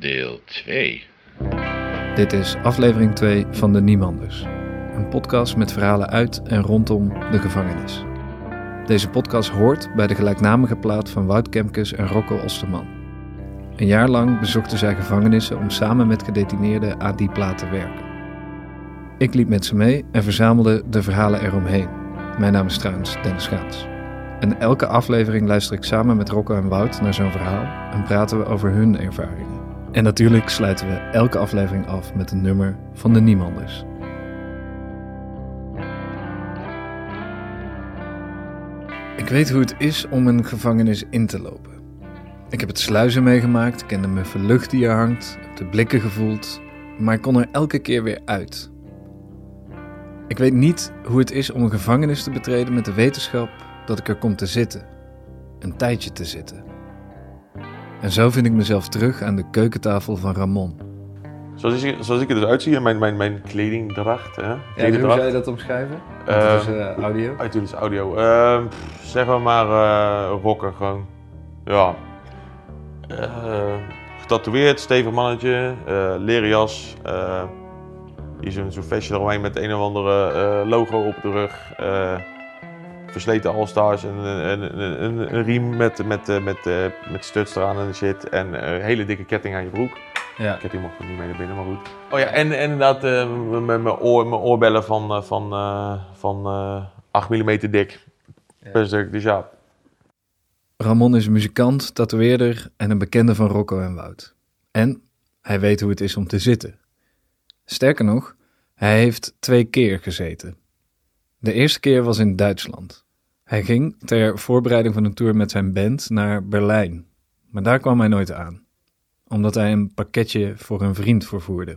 deel 2. Dit is aflevering 2 van De Niemanders. Een podcast met verhalen uit en rondom de gevangenis. Deze podcast hoort bij de gelijknamige plaat van Wout Kemkes en Rocco Osterman. Een jaar lang bezochten zij gevangenissen om samen met gedetineerden aan die plaat te werken. Ik liep met ze mee en verzamelde de verhalen eromheen. Mijn naam is trouwens Dennis Gaans. En elke aflevering luister ik samen met Rocco en Wout naar zo'n verhaal en praten we over hun ervaringen. En natuurlijk sluiten we elke aflevering af met een nummer van de Niemanders. Ik weet hoe het is om een gevangenis in te lopen. Ik heb het sluizen meegemaakt, kende muffe lucht die er hangt, heb de blikken gevoeld, maar ik kon er elke keer weer uit. Ik weet niet hoe het is om een gevangenis te betreden met de wetenschap dat ik er kom te zitten. Een tijdje te zitten. En zo vind ik mezelf terug aan de keukentafel van Ramon. Zoals ik, zoals ik er dus uitzie, mijn, mijn, mijn kledingdracht. Hè? Kledingdracht. je dat omschrijven? Eh, Het is eh, audio. Natuurlijk is audio. Ehm, pff, zeg maar maar eh rocken gewoon. Ja. Eh, getatoeëerd, stevig mannetje, leren jas. hier zo'n vestje eromheen met een of andere logo op de rug. Versleten All-Stars en een, een, een, een, een riem met, met, eh, met, eh, met studs eraan en shit. En eh, een hele dikke ketting aan je broek. Ja. Ketting mocht niet mee naar binnen, maar goed. Oh ja, en, en inderdaad eh, met mijn oor, mijn oorbellen van, eh, van, eh, van eh 8 mm dik. Per stuk, dus ja. Ramon is muzikant, tatoeëerder en een bekende van Rocco en Wout. En hij weet hoe het is om te zitten. Sterker nog, hij heeft twee keer gezeten. De eerste keer was in Duitsland. Hij ging ter voorbereiding van een tour met zijn band naar Berlijn. Maar daar kwam hij nooit aan, omdat hij een pakketje voor een vriend vervoerde.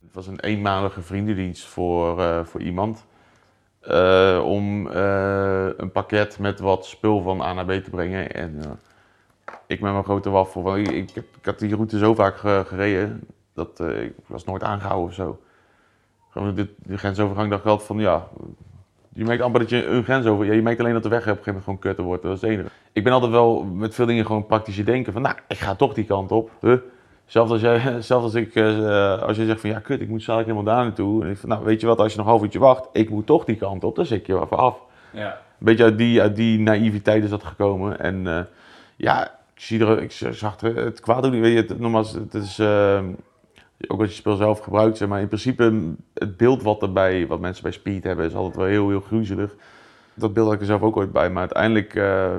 Het was een eenmalige vriendendienst voor, eh, voor iemand. eh, om eh, een pakket met wat spul van A naar B te brengen. En ik met mijn grote waffel. want Ik, ik, ik had die route zo vaak ge- gereden. Dat ik was nooit aangehouden of zo. Gewoon de, de grensovergang dacht ik altijd van ja. Je merkt amper dat je een grens over. Ja, je merkt alleen dat de weg op een gegeven moment gewoon kutter wordt. Dat is het enige. Ik ben altijd wel met veel dingen gewoon praktisch denken van nou, ik ga toch die kant op. Huh? Zelfs als, jij, zelfs als, ik, eh, als je zegt van ja, kut, ik moet zadelijk helemaal daar naartoe. En ik van, nou, weet je wat, als je nog een half uurtje wacht, ik moet toch die kant op, dan zit je er even af. Ja. Een beetje uit die, uit die naïviteit is dat gekomen. En eh, ja, ik, zie er, ik zag er het kwaad ook niet. Weet je, het, nogmaals, het is eh, ook als je speel zelf gebruikt, zeg maar in principe het beeld wat, er bij, wat mensen bij Speed hebben, is altijd wel heel, heel gruwelig. Dat beeld had ik er zelf ook ooit bij, maar uiteindelijk, eh,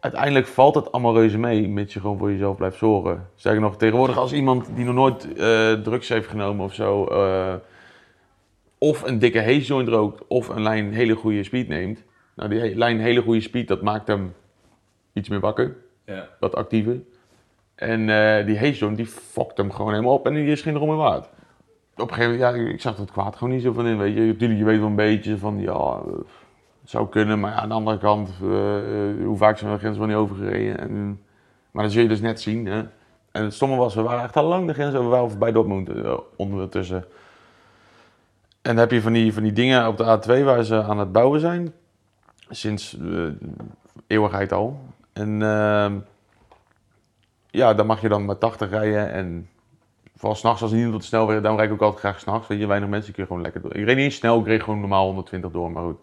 uiteindelijk valt het allemaal reuze mee, mits je gewoon voor jezelf blijft zorgen. Sterker nog, tegenwoordig als iemand die nog nooit eh, drugs heeft genomen of zo, eh, of een dikke haze joint rookt, of een lijn hele goede speed neemt. Nou, die lijn hele goede speed, dat maakt hem iets meer wakker, Ja. wat actiever. En eh, die joint, die fokt hem gewoon helemaal op en die is geen rommel waard. Op een gegeven moment, ja, ik zag het kwaad gewoon niet zo van in, weet je. Natuurlijk, je weet wel een beetje van, ja, het zou kunnen, maar ja, aan de andere kant, eh, eh, hoe vaak zijn we de grens wel niet overgereden. En, maar dat zul je dus net zien, hè. En het stomme was, we waren echt al lang de grens over, we waren voorbij Dortmund eh, ondertussen. En dan heb je van die, van die dingen op de A2 waar ze aan het bouwen zijn. Sinds eeuwigheid al. En ehm, ja, dan mag je dan met 80 rijden. En vooral s'nachts als niemand op de snelweg, daarom rijd ik ook altijd graag s'nachts. Weet je, weinig mensen kun je gewoon lekker door. Ik reed niet snel, ik reed gewoon normaal 120 door, maar goed.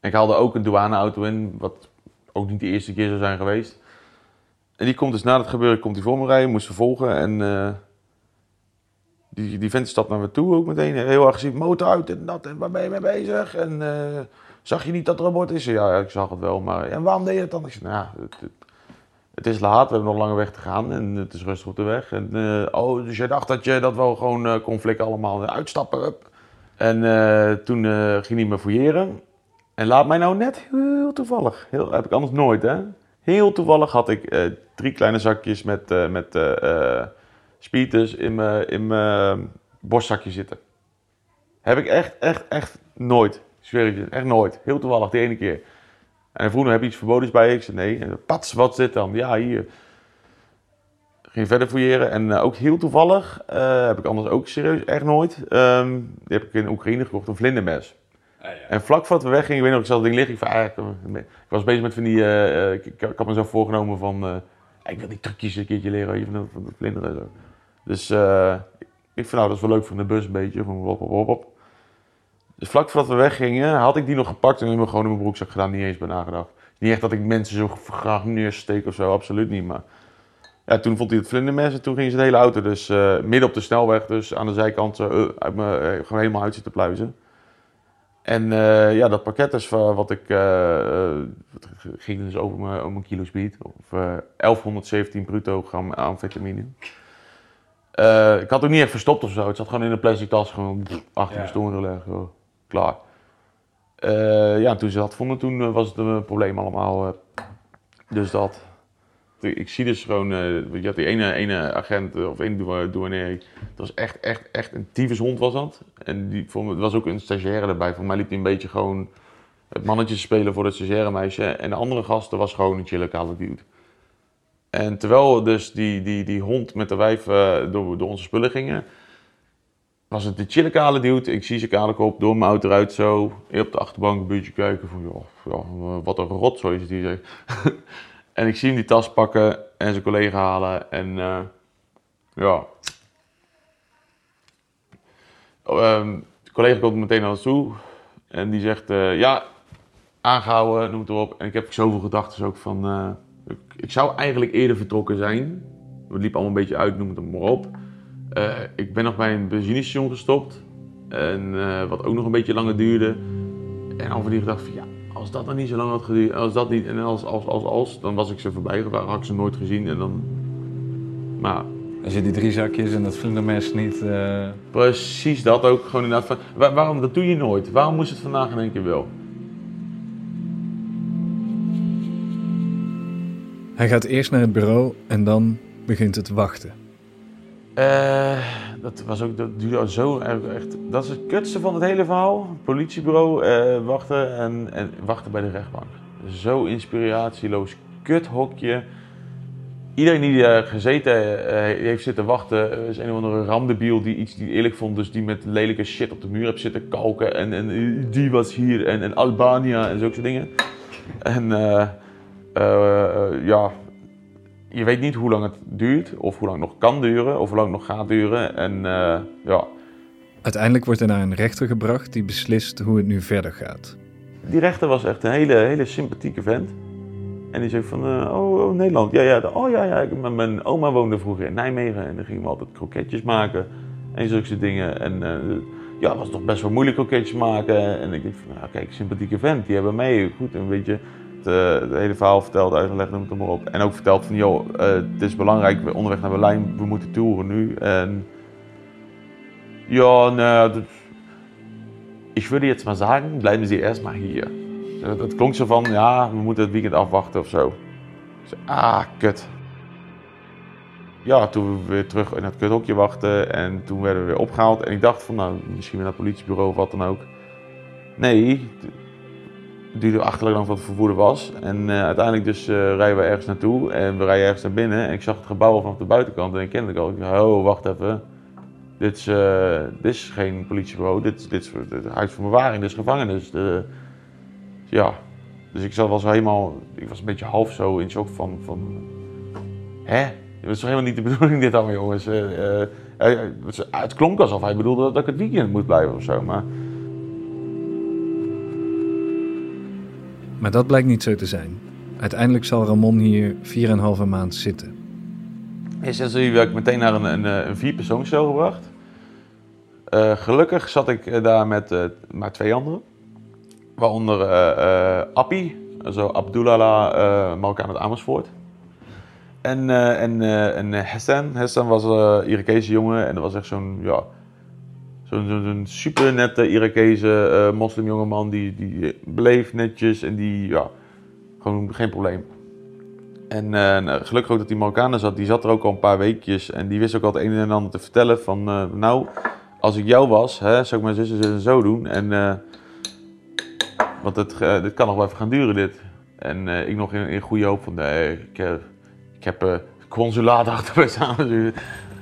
En ik haalde ook een douaneauto in, wat ook niet de eerste keer zou zijn geweest. En die komt dus na het gebeuren, komt die voor me rijden, moest vervolgen. En eh, die, die vent stapt naar me toe ook meteen, heel agressief, motor uit en dat, en waar ben je mee bezig? En eh, zag je niet dat er een bord is? Ja, ik zag het wel, maar en waarom deed je het dan? Ik zei, nou het, het, het is laat, we hebben nog lange weg te gaan en het is rustig op de weg. En, eh, oh, dus jij dacht dat je dat wel gewoon eh, flikken allemaal, uitstappen, hup. En eh, toen eh, ging hij me fouilleren. En laat mij nou net heel toevallig, heel, heb ik anders nooit hè. Heel toevallig had ik eh, drie kleine zakjes met, eh met eh eh, speeters in mijn borstzakje zitten. Heb ik echt, echt, echt nooit. Ik zweer je, echt nooit. Heel toevallig, die ene keer. En hij vroeg nog, heb je iets verbodens bij? Ik zei, nee. En, Pats, wat zit dan? Ja, hier. Ging verder fouilleren. En eh, ook heel toevallig, eh, heb ik anders ook serieus echt nooit. ehm, die heb ik in Oekraïne gekocht, een vlindermes. En vlak voordat we weggingen, ik weet nog, ik zat dat ding liggen. Ik, van, ah, ik, was bezig met van die, eh, eh, ik, ik, ik had mezelf voorgenomen van, ik wil die trucjes een keertje leren, van, van vlinderen en zo. Dus uh, ik vind nou, dat is wel leuk van de bus een beetje. Van hop, hop, hop, hop. Dus vlak voordat we weggingen, had ik die nog gepakt en hem gewoon in mijn broekzak gedaan. Niet eens bij nagedacht. Niet echt dat ik mensen zo graag neersteek of zo, absoluut niet. Maar ja, toen vond hij het vlindermes en toen ging ze de hele auto dus uh, midden op de snelweg, dus aan de zijkant uh, uit me, uh, gewoon helemaal uit zitten pluizen. En ja, dat pakket is wat ik, ging dus over mijn, over mijn kilo speed, of 1117 bruto gram amfetamine. ik had ook niet echt verstopt of zo, het zat gewoon in een plastic tas, gewoon achter mijn stoel gelegd, klaar. ja, toen ze dat vonden, toen was het een probleem allemaal. dus dat ik zie dus gewoon, je had die ene, ene agent of één douanier, dat was echt, echt, echt een tyfushond was dat. En die, voor was ook een stagiaire erbij, voor mij liep hij een beetje gewoon het mannetje spelen voor het stagiaire meisje. En de andere gast, was gewoon een chille kale dude. En terwijl dus die, die, die hond met de wijf door, door onze spullen gingen, was het de chille kale dude. Ik zie zijn kale kop door mijn auto eruit zo, op de achterbank een beetje kijken van, ja wat een rotzooi is het hier. En ik zie hem die tas pakken en zijn collega halen. En uh, ja. Um, de collega komt meteen naar ons toe. En die zegt, uh, ja, aangehouden, noem het erop. En ik heb zoveel gedachten ook van... Uh, ik, ik, zou eigenlijk eerder vertrokken zijn. Het liep allemaal een beetje uit, noem het maar op. ik ben nog bij een benzinestation gestopt. En wat ook nog een beetje langer duurde. En al van die gedachten van, ja, als dat dan niet zo lang had geduurd, als dat niet, en als, als, als, als, dan was ik ze voorbij gegaan, had ik ze nooit gezien en dan, maar... Als je die drie zakjes en dat vlindermes niet... Uh... Precies dat ook, gewoon inderdaad van, waar, waarom, dat doe je nooit, waarom moest het vandaag in één keer wel? Hij gaat eerst naar het bureau en dan begint het wachten. Uh, dat was ook, dat duurde zo echt. Dat is het kutste van het hele verhaal. Politiebureau, uh, wachten en, en wachten bij de rechtbank. Zo inspiratieloos kuthokje. Iedereen die daar gezeten uh, heeft zitten wachten, is een of andere ramdebiel die iets die eerlijk vond. Dus die met lelijke shit op de muur heeft zitten kalken. En, en die was hier en, en Albania en zulke dingen. En ja, je weet niet hoe lang het duurt, of hoe lang het nog kan duren, of hoe lang het nog gaat duren. En uh, ja. Uiteindelijk wordt er naar een rechter gebracht die beslist hoe het nu verder gaat. Die rechter was echt een hele, hele sympathieke vent. En die zei van, uh, oh, oh, Nederland, ja, ja, oh ja, ja, mijn oma woonde vroeger in Nijmegen en dan gingen we altijd kroketjes maken en zulke dingen. En uh, ja, het was toch best wel moeilijk kroketjes maken. En ik dacht van, nou, kijk, sympathieke vent, die hebben mee, goed, een beetje uh, het hele verhaal verteld, uitgelegd, noem het maar op. En ook verteld van, joh, uh, het is belangrijk, onderweg naar Berlijn, we moeten toeren nu. En ja, nou, dat, ik würde jetzt mal sagen, blijven ze eerst maar hier. Dat, klonk zo van, ja, we moeten het weekend afwachten of zo. Zei, ah, kut. Ja, toen we weer terug in het kuthokje wachten en toen werden we weer opgehaald. En ik dacht van, nou, misschien weer naar het politiebureau of wat dan ook. Nee, duurde achterlijk lang wat het vervoer was. En uh, uiteindelijk dus uh, rijden we ergens naartoe en we rijden ergens naar binnen. En ik zag het gebouw vanaf de buitenkant en ik kende het al. Ik dacht, oh, wacht even. Dit is, uh, dit is geen politiebureau, dit, dit is het huis van bewaring, dit is gevangenis. De, ja, dus ik zat was helemaal, ik was een beetje half zo in shock van, van hè? Was toch helemaal niet de bedoeling dit allemaal jongens. het klonk alsof hij bedoelde dat ik het weekend moet blijven of zo, maar... Maar dat blijkt niet zo te zijn. Uiteindelijk zal Ramon hier 4,5 maand zitten. Is dus werd ik meteen naar een, een, een vierpersoonscel gebracht. Uh, gelukkig zat ik eh, daar met maar twee anderen. Waaronder uh, Appie, zo Abdullah uh, Marokkaan uit Amersfoort. En, en, en Hassan. Hassan was een Irakese jongen en dat was echt zo'n ja, Zo'n zo, super nette Irakese uh, moslimjongeman die, die bleef netjes en die, ja, gewoon geen probleem. En uh, gelukkig ook dat die Marokkanen zat, die zat er ook al een paar weekjes en die wist ook al het een en ander te vertellen van, nou, als ik jou was, hè, zou ik mijn zussen zo doen. En, want het, dit kan nog wel even gaan duren dit. En ik nog in, in goede hoop van, nee, ik, ik heb consulaat achter me samen,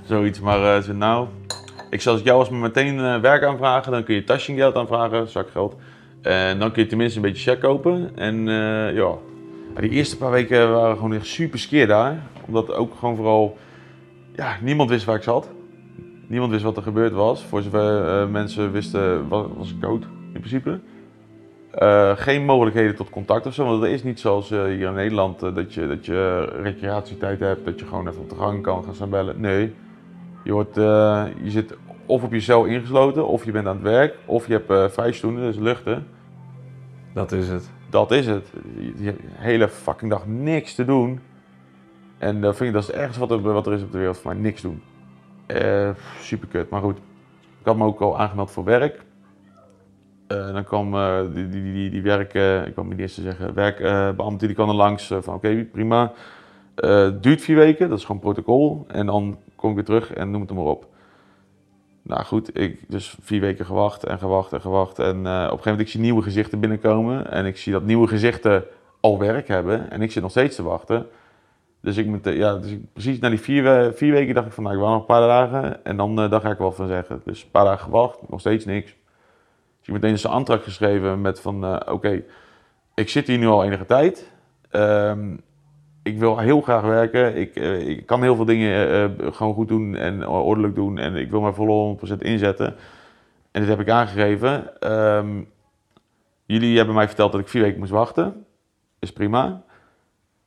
zoiets. Maar ze nou, ik zal jou als me meteen uh, werk aanvragen. Dan kun je Taschengeld aanvragen, zakgeld. En dan kun je tenminste een beetje check kopen. En uh, ja, die eerste paar weken waren gewoon echt super skeer daar. Omdat ook gewoon vooral... ja, niemand wist waar ik zat. Niemand wist wat er gebeurd was. Voor zover eh, mensen wisten, was, was ik dood in principe. Eh, geen mogelijkheden tot contact of zo. Want het is niet zoals eh, hier in Nederland eh, dat, je, dat je recreatietijd hebt. Dat je gewoon even op de gang kan gaan staan bellen. Nee. Je, wordt, eh, je zit of op je cel ingesloten, of je bent aan het werk, of je hebt uh, vrijstoelen, dus luchten. Dat is het. Dat is het. Je, hebt de hele fucking dag niks te doen. En dan vind ik dat is het ergste wat er, wat er is op de wereld voor mij. Niks doen. Eh super kut. Maar goed. Ik had me ook al aangemeld voor werk. Eh, dan kwam eh, die, die, die, die werk, eh, ik me niet eens zeggen, werkbeambte die kwam er langs eh, van oké, prima. Eh, Het duurt vier weken, dat is gewoon protocol. En dan kom ik weer terug en noem het maar op. Nou goed, ik dus vier weken gewacht en gewacht en gewacht. En eh, op een gegeven moment ik zie nieuwe gezichten binnenkomen. En ik zie dat nieuwe gezichten al werk hebben. En ik zit nog steeds te wachten. Dus ik moet, eh, ja, dus ik, precies na die vier, we- vier weken dacht ik van, nou, ik wacht nog een paar dagen. En dan, eh, dan ga ik wel van zeggen. Dus een paar dagen gewacht, nog steeds niks. Dus ik heb meteen zijn aantrag geschreven met van, eh, oké, ik zit hier nu al enige tijd. Ehm, ik wil heel graag werken. Ik, eh, ik kan heel veel dingen eh, eh, gewoon goed doen en ordelijk doen. En ik wil mij volle 100% inzetten. En dit heb ik aangegeven. Ehm, jullie hebben mij verteld dat ik vier weken moest wachten. Is prima.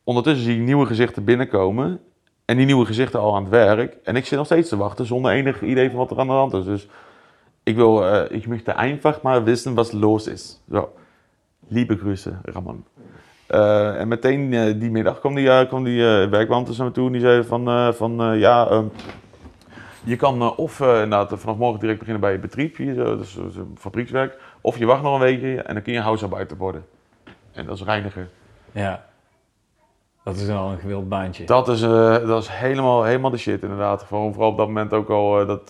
Ondertussen zie ik nieuwe gezichten binnenkomen. En die nieuwe gezichten al aan het werk. En ik zit nog steeds te wachten zonder enig idee van wat er aan de hand is. Dus ik wil, ik möchte einfach mal wissen was los is. Zo. Liebe Grüße, Ramon. Eh, en meteen eh, die middag kwam die, uh, kwam die naar me toe en die zei van, van ja, ehm, je kan of inderdaad vanaf morgen direct beginnen bij je bedrijf, hier, zo, dus, fabriekswerk, of je wacht nog een weekje en dan kun je huisarbeider worden. En dat is reiniger. Ja. Dat is wel een gewild baantje. Dat is, dat is helemaal, helemaal de shit inderdaad. Gewoon, vooral op dat moment ook al dat...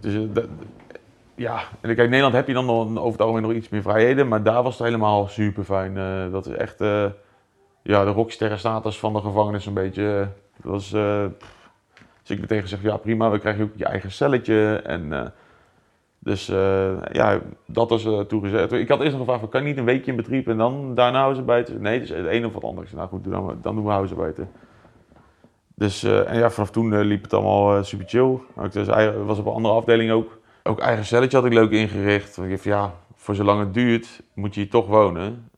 dus, dat- ja, en kijk, in Nederland heb je dan nog, over het algemeen nog iets meer vrijheden, maar daar was het helemaal super fijn. dat is echt eh, ja, de rocksterrenstatus van de gevangenis een beetje. eh, dat was, eh, pff. dus ik meteen gezegd, ja prima, we krijgen ook je eigen celletje. En, eh, dus eh, ja, dat was eh, toegezegd. Ik had eerst nog gevraagd, kan je niet een weekje in bedrijf en dan daarna huisarbeid? Nee, dus het een of het ander. Nou goed, dan, dan doen we huisarbeid. Dus eh, en ja, vanaf toen eh, liep het allemaal eh, super chill. Ik dus, was op een andere afdeling ook. Ook eigen celletje had ik leuk ingericht. Want ik dacht, ja, voor zolang het duurt, moet je hier toch wonen.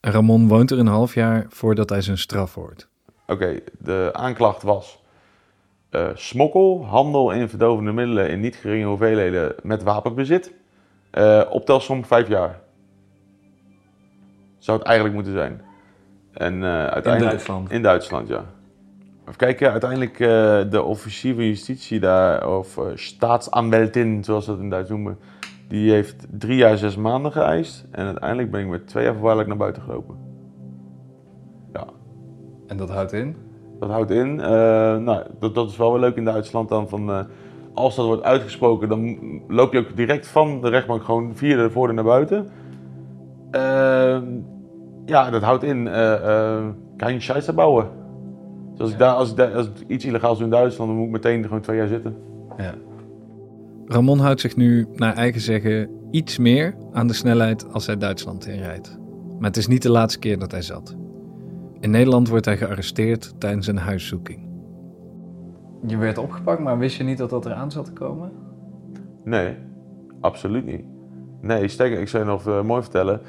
Ramon woont er een half jaar voordat hij zijn straf hoort. Oké, de aanklacht was eh, smokkel, handel in verdovende middelen in niet geringe hoeveelheden met wapenbezit. Eh optelsom vijf jaar. Zou het eigenlijk moeten zijn. En, eh, uiteindelijk, Duitsland? In Duitsland, ja. Even kijken, uiteindelijk eh, de officier van justitie daar, of eh staatsanwältin, zoals ze dat in Duits noemen, die heeft drie jaar, zes maanden geëist. En uiteindelijk ben ik met twee jaar voorwaardelijk naar buiten gelopen. Ja, En dat houdt in? dat houdt in. eh, nou, dat, dat is wel weer leuk in Duitsland dan van. als dat wordt uitgesproken, dan loop je ook direct van de rechtbank gewoon via de voordeur naar buiten. Eh, ja, dat houdt in. eh eh geen scheiße bouwen. Dus als, ik daar, als, ik daar, als ik iets illegaals doe in Duitsland, dan moet ik meteen gewoon twee jaar zitten. Ja. Ramon houdt zich nu, naar eigen zeggen, iets meer aan de snelheid als hij Duitsland inrijdt. Maar het is niet de laatste keer dat hij zat. In Nederland wordt hij gearresteerd tijdens een huiszoeking. Je werd opgepakt, maar wist je niet dat dat eraan zat te komen? Nee, absoluut niet. Nee, sterker, ik zou je nog eh, mooi vertellen.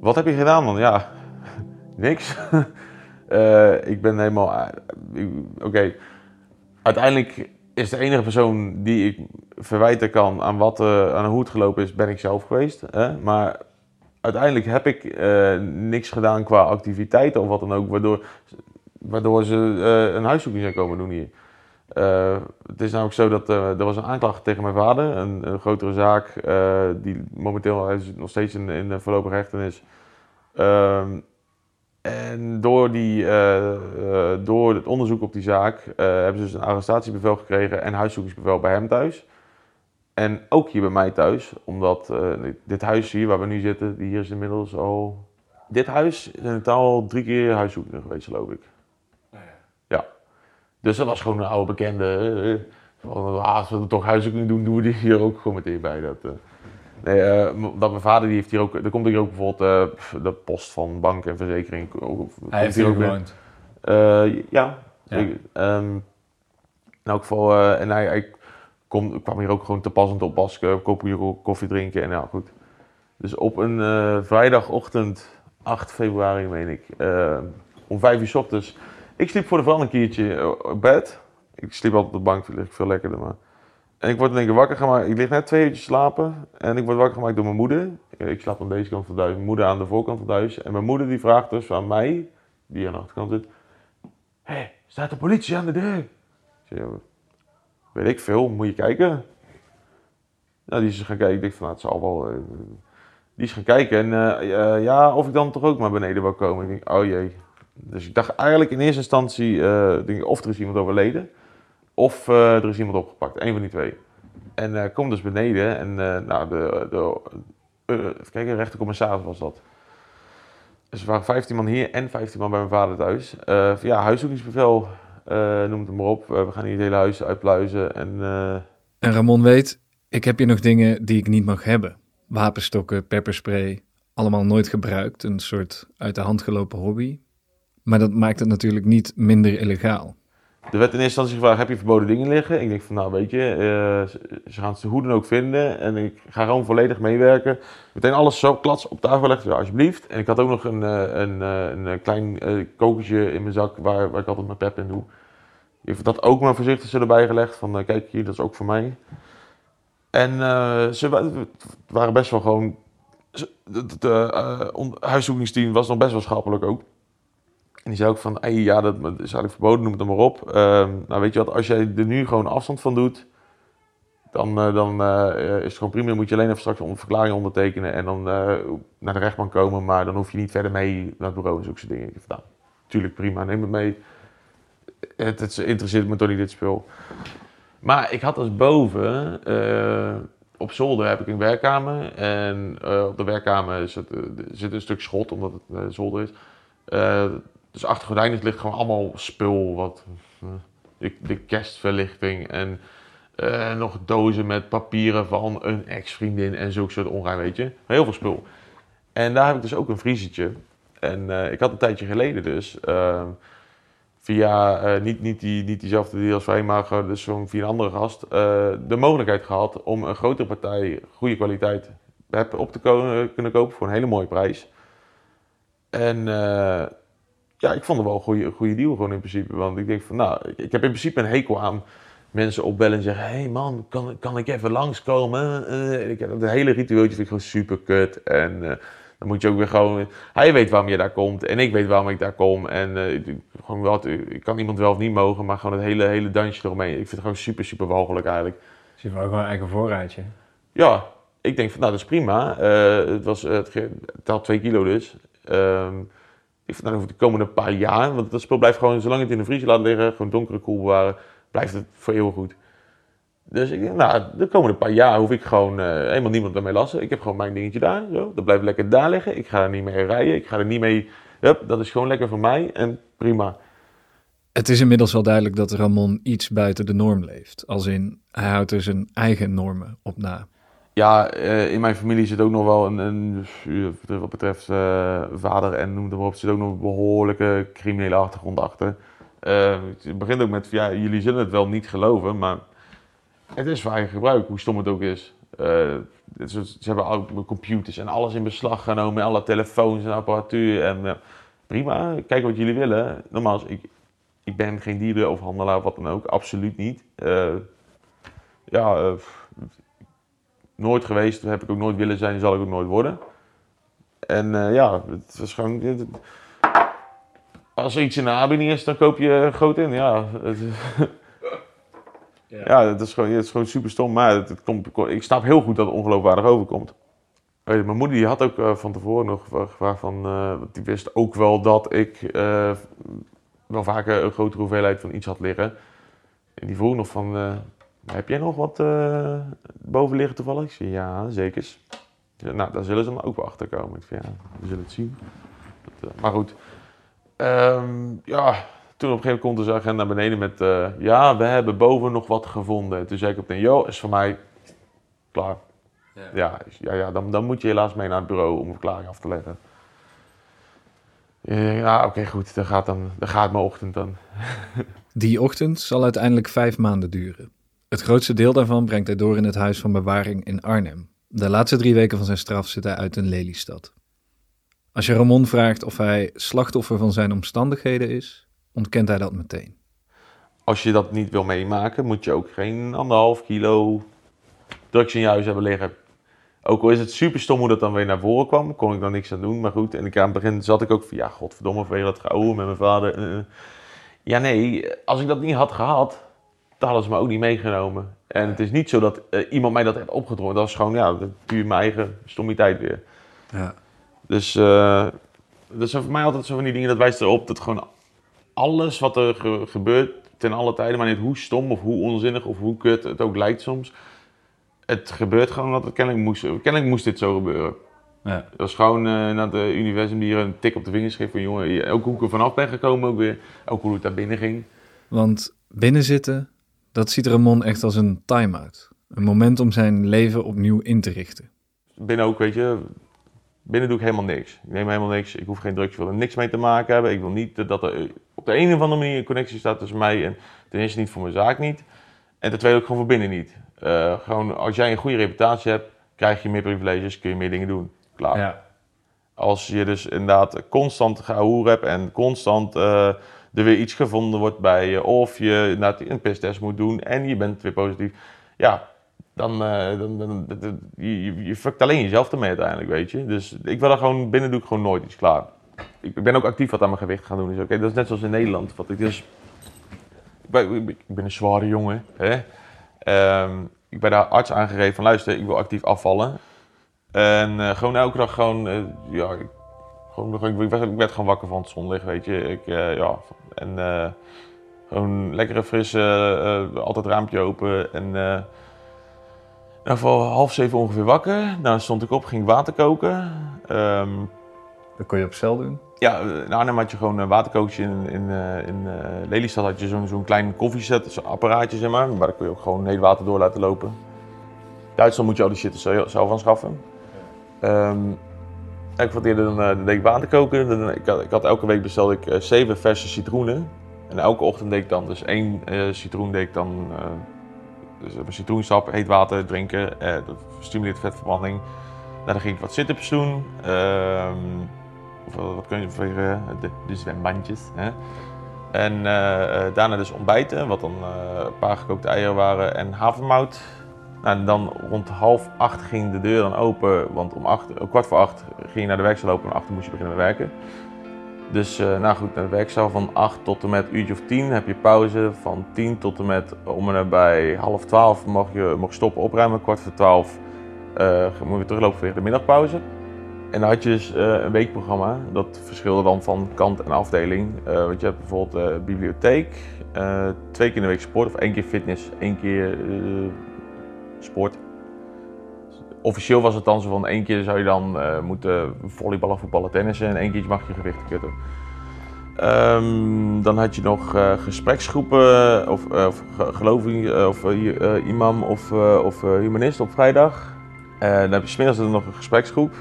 Wat heb je gedaan dan? Ja, niks. Eh, ik ben helemaal... eh, Oké, uiteindelijk is de enige persoon die ik verwijten kan aan, wat, eh, aan hoe het gelopen is, ben ik zelf geweest. Hè? Maar uiteindelijk heb ik niks gedaan qua activiteiten of wat dan ook, waardoor, waardoor ze een huiszoeking zijn komen doen hier. Het is namelijk zo dat er was een aanklacht tegen mijn vader, een, een grotere zaak, die momenteel is nog steeds in, in de voorlopige hechtenis. Ehm, en door, die, eh, eh, door het onderzoek op die zaak eh, hebben ze dus een arrestatiebevel gekregen en huiszoekingsbevel bij hem thuis. En ook hier bij mij thuis, omdat dit huis hier waar we nu zitten, die hier is inmiddels al... Dit huis is in totaal al drie keer huiszoeking geweest, geloof ik. Ja. Dus dat was gewoon een oude bekende. van, ah, als we toch huiszoeking doen, doen we die hier ook gewoon meteen bij. Dat. Nee, eh, dat mijn vader die heeft hier ook, er komt hier ook bijvoorbeeld eh, de post van bank en verzekering. ook- Hij heeft hier hier ook gewoond. Eh, ja. Ja. Ik, ehm, In elk geval, en hij, hij kom, kwam hier ook gewoon te passend op als uh, kopje koffie drinken en ja, goed. Dus op een vrijdagochtend, 8 februari meen ik, om 5 uur s ochtends. Ik sliep voor de vrouw een keertje op bed. Ik sliep altijd op de bank, lig ik veel lekkerder, maar... Ik word in één keer wakker gemaakt. Ik lig net twee uurtjes slapen. En ik word wakker gemaakt door mijn moeder. Ik slaap aan deze kant van het huis. Mijn moeder aan de voorkant van het huis. En mijn moeder die vraagt dus aan mij, die aan de achterkant zit. Hé, hey, staat de politie aan de deur? Ik zeg, weet ik veel, moet je kijken. Nou, die is gaan kijken. Ik denk van, nou, het zal wel... eh, die is gaan kijken. En eh, ja, of ik dan toch ook maar beneden wil komen. Ik denk, oh jee. Dus ik dacht eigenlijk in eerste instantie, eh, denk ik, of er is iemand overleden. Of eh, er is iemand opgepakt. Eén van die twee. En eh kom dus beneden. En eh, nou, de, de rechtercommissaris was dat. Dus er waren 15 man hier en 15 man bij mijn vader thuis. Ja, huiszoekingsbevel, noem het maar op. We gaan hier het hele huis uitpluizen. En En Ramon weet, ik heb hier nog dingen die ik niet mag hebben. Wapenstokken, pepperspray, allemaal nooit gebruikt. Een soort uit de hand gelopen hobby. Maar dat maakt het natuurlijk niet minder illegaal. Er werd in eerste instantie gevraagd, heb je verboden dingen liggen? Ik denk van, nou weet je, eh, ze- ze gaan ze hoe dan ook vinden. En ik ga gewoon volledig meewerken. Meteen alles zo klats op tafel leggen, ja, alsjeblieft. En ik had ook nog een, eh, een, eh, een, klein kokertje in mijn zak waar, waar ik altijd mijn pep in doe. Ik dat ook maar voorzichtig erbij gelegd. Van, kijk hier, dat is ook voor mij. En eh, ze wa- waren best wel gewoon... ze- eh, on- huiszoekingsteam was nog best wel schappelijk ook. En die zei ook van, ja, dat is eigenlijk verboden, noem het dan maar op. Ehm, nou, weet je wat, als jij er nu gewoon afstand van doet, dan, eh, dan eh, is het gewoon prima. Dan moet je alleen even straks een verklaring ondertekenen en dan eh, naar de rechtbank komen. Maar dan hoef je niet verder mee naar het bureau en zulke soort dingen. Ik nou, tuurlijk prima, neem het mee. Het, het interesseert me toch niet, dit spul. Maar ik had dus boven, op zolder heb ik een werkkamer. En op de werkkamer zit, zit een stuk schot, omdat het zolder is. Dus achter gordijnen ligt gewoon allemaal spul. Wat, eh, de, de kerstverlichting en eh, nog dozen met papieren van een ex-vriendin en zulke soort ongein, weet je. Heel veel spul. En daar heb ik dus ook een vriezertje. En eh, ik had een tijdje geleden dus, eh, via, niet, niet, die, niet diezelfde die als wij, maar dus gewoon via een andere gast, de mogelijkheid gehad om een grotere partij, goede kwaliteit, op te kunnen kopen voor een hele mooie prijs. En ja, ik vond het wel een goede, goede deal gewoon in principe. Want ik denk van, nou, ik, heb in principe een hekel aan mensen opbellen en zeggen... Hé hey man, kan, kan ik even langskomen? Eh, ik heb dat hele ritueeltje vind ik gewoon super kut. En eh, dan moet je ook weer gewoon... Hij weet waarom je daar komt en ik weet waarom ik daar kom. En eh, ik- gewoon wat, ik kan iemand wel of niet mogen, maar gewoon het hele, hele dansje eromheen. Ik vind het gewoon super, super walgelijk eigenlijk. Zie je wel gewoon een eigen voorraadje. Ja, ik denk van, nou, dat is prima. Eh, het, was, het, het had twee kilo dus. Ehm, ik vind, voor de komende paar jaar, want dat spul blijft gewoon, zolang het in de vriezer laat liggen, gewoon donkere koel bewaren, blijft het voor eeuwig goed. Dus ik denk, nou, de komende paar jaar hoef ik gewoon eh, helemaal niemand ermee lassen. Ik heb gewoon mijn dingetje daar, zo. Dat blijft lekker daar liggen. Ik ga er niet mee rijden, ik ga er niet mee... Hup, dat is gewoon lekker voor mij en prima. Het is inmiddels wel duidelijk dat Ramon iets buiten de norm leeft. Als in, hij houdt er zijn eigen normen op na. Ja, eh, in mijn familie zit ook nog wel een, eh, wat betreft eh, vader en noem het maar op, zit ook nog een behoorlijke criminele achtergrond achter. Eh, het begint ook met, ja, jullie zullen het wel niet geloven, maar het is voor eigen gebruik, hoe stom het ook is. Het ze hebben ook computers en alles in beslag genomen, alle telefoons en apparatuur. En prima, kijk wat jullie willen. Nogmaals, ik, ik ben geen dierenoverhandelaar of wat dan ook, absoluut niet. Ja, nooit geweest, heb ik ook nooit willen zijn, zal ik ook nooit worden. En eh, ja, het was gewoon. het- het- als er iets in de aanbieding is, dan koop je groot in. Ja, het, ja. het, is gewoon, het is gewoon super stom. Maar het, komt, ik snap heel goed dat het ongeloofwaardig overkomt. Weet je, mijn moeder die had ook eh, van tevoren nog gevraagd van, eh, die wist ook wel dat ik wel vaker een grotere hoeveelheid van iets had liggen. En die vroeg nog van, heb jij nog wat eh, boven liggen toevallig? Ik zei, ja, zeker. Ja, nou, daar zullen ze dan ook wel achter komen. Ik zei, ja, we zullen het zien. Dat, eh, maar goed. Ehm, ja, toen op een gegeven moment komt dus de agent naar beneden met... eh, ja, we hebben boven nog wat gevonden. Toen zei ik op den, joh, is voor mij klaar. Ja, ja, ja dan, dan moet je helaas mee naar het bureau om een verklaring af te leggen. Ja, oké, goed. Dan gaat, dan, dan gaat mijn ochtend dan. Die ochtend zal uiteindelijk vijf maanden duren. Het grootste deel daarvan brengt hij door in het huis van bewaring in Arnhem. De laatste drie weken van zijn straf zit hij uit in Lelystad. Als je Ramon vraagt of hij slachtoffer van zijn omstandigheden is, ontkent hij dat meteen. Als je dat niet wil meemaken, moet je ook geen anderhalf kilo drugs in je huis hebben liggen. Ook al is het super stom hoe dat dan weer naar voren kwam, kon ik dan niks aan doen. Maar goed, en aan het begin zat ik ook van, ja, godverdomme, vanwege dat geouwe met mijn vader. Eh, ja, nee, als ik dat niet had gehad, dan hadden ze me ook niet meegenomen. En het is niet zo dat eh, iemand mij dat heeft opgedrongen. Dat is gewoon, ja, puur mijn eigen stommiteit weer. Ja. Dus eh, dat is voor mij altijd zo van die dingen, dat wijst erop dat gewoon alles wat er ge- gebeurt ten alle tijden, maar niet hoe stom of hoe onzinnig of hoe kut het ook lijkt soms. Het gebeurt gewoon dat het kennelijk moest, kennelijk moest dit zo gebeuren. Ja. Dat was gewoon eh naar het universum die hier een tik op de vingers geeft van jongen, je- ook hoe ik er vanaf ben gekomen ook weer, ook hoe het daar binnen ging. Want binnenzitten, dat ziet Ramon echt als een time-out. Een moment om zijn leven opnieuw in te richten. Binnen ook, weet je, binnen doe ik helemaal niks. Ik neem helemaal niks, ik hoef geen drugs, ik wil er niks mee te maken hebben. Ik wil niet dat er op de een of andere manier een connectie staat tussen mij en ten eerste niet voor mijn zaak niet. En ten tweede ook gewoon voor binnen niet. Eh, gewoon als jij een goede reputatie hebt, krijg je meer privileges, kun je meer dingen doen. Klaar. Ja. Als je dus inderdaad constant gehoer hebt en constant eh, er weer iets gevonden wordt bij je, of je een pisttest moet doen en je bent weer positief, ja, dan, eh dan, dan, je, je, fuckt alleen jezelf ermee uiteindelijk, weet je. Dus ik wil er gewoon, binnen doe ik gewoon nooit iets klaar. Ik, ben ook actief wat aan mijn gewicht gaan doen. Dus oké, dat is net zoals in Nederland. Wat ik dus, ik, ben, een zware jongen, hè. Ehm, ik ben daar arts aangegeven van luister, ik wil actief afvallen. En eh, gewoon elke dag gewoon, eh, ja, gewoon, ik, werd, ik werd gewoon wakker van het zonlicht, weet je. Ik, eh, ja, en eh, gewoon lekkere frisse, eh, altijd raampje open. En nou, voor half zeven ongeveer wakker. Nou, stond ik op, ging water koken. Ehm, Dat kon je op cel doen. ja, in Arnhem had je gewoon een waterkookje. In, in, in Lelystad had je zo'n zo'n klein koffiezet, zo'n apparaatje zeg maar. Maar daar kun je ook gewoon heel water door laten lopen. Duitsland moet je al die shit zelf zelf aanschaffen. Ehm ik kwartierde dan, eh, dan deed water koken. Dan, ik, had, ik had elke week bestelde ik eh, zeven verse citroenen. En elke ochtend deed ik dan dus één eh, citroen deed ik dan... eh, dus citroensap, heet water drinken. eh, dat stimuleert vetverbranding. Nou, dan ging ik wat sit-ups doen. Ehm, of eh, wat kun je eh, de, de zwembandjes. Hè? En eh, eh, daarna dus ontbijten, wat dan eh, een paar gekookte eieren waren en havermout. Nou, dan rond half acht ging de deur dan open, want om acht, eh, kwart voor acht ging je naar de werkzaal lopen en acht moest je beginnen met werken. Dus eh, nou goed, naar de werkzaal van 8 tot en met uurtje of 10 heb je pauze. Van 10 tot en met om en nabij half 12 mag je mag stoppen opruimen. Kwart voor 12 eh moet je teruglopen voor de middagpauze. En dan had je dus een weekprogramma. Dat verschilde dan van kant en afdeling. Want je hebt bijvoorbeeld bibliotheek, twee keer in de week sport of één keer fitness, één keer sport. Officieel was het dan zo van één keer zou je dan eh, moeten volleyballen, voetballen, tennissen en één keertje mag je gewichten kutten. Ehm, dan had je nog eh, gespreksgroepen of, eh, of ge- geloving eh, of eh, imam of, of humanist op vrijdag. Dan heb je smiddags nog een gespreksgroep.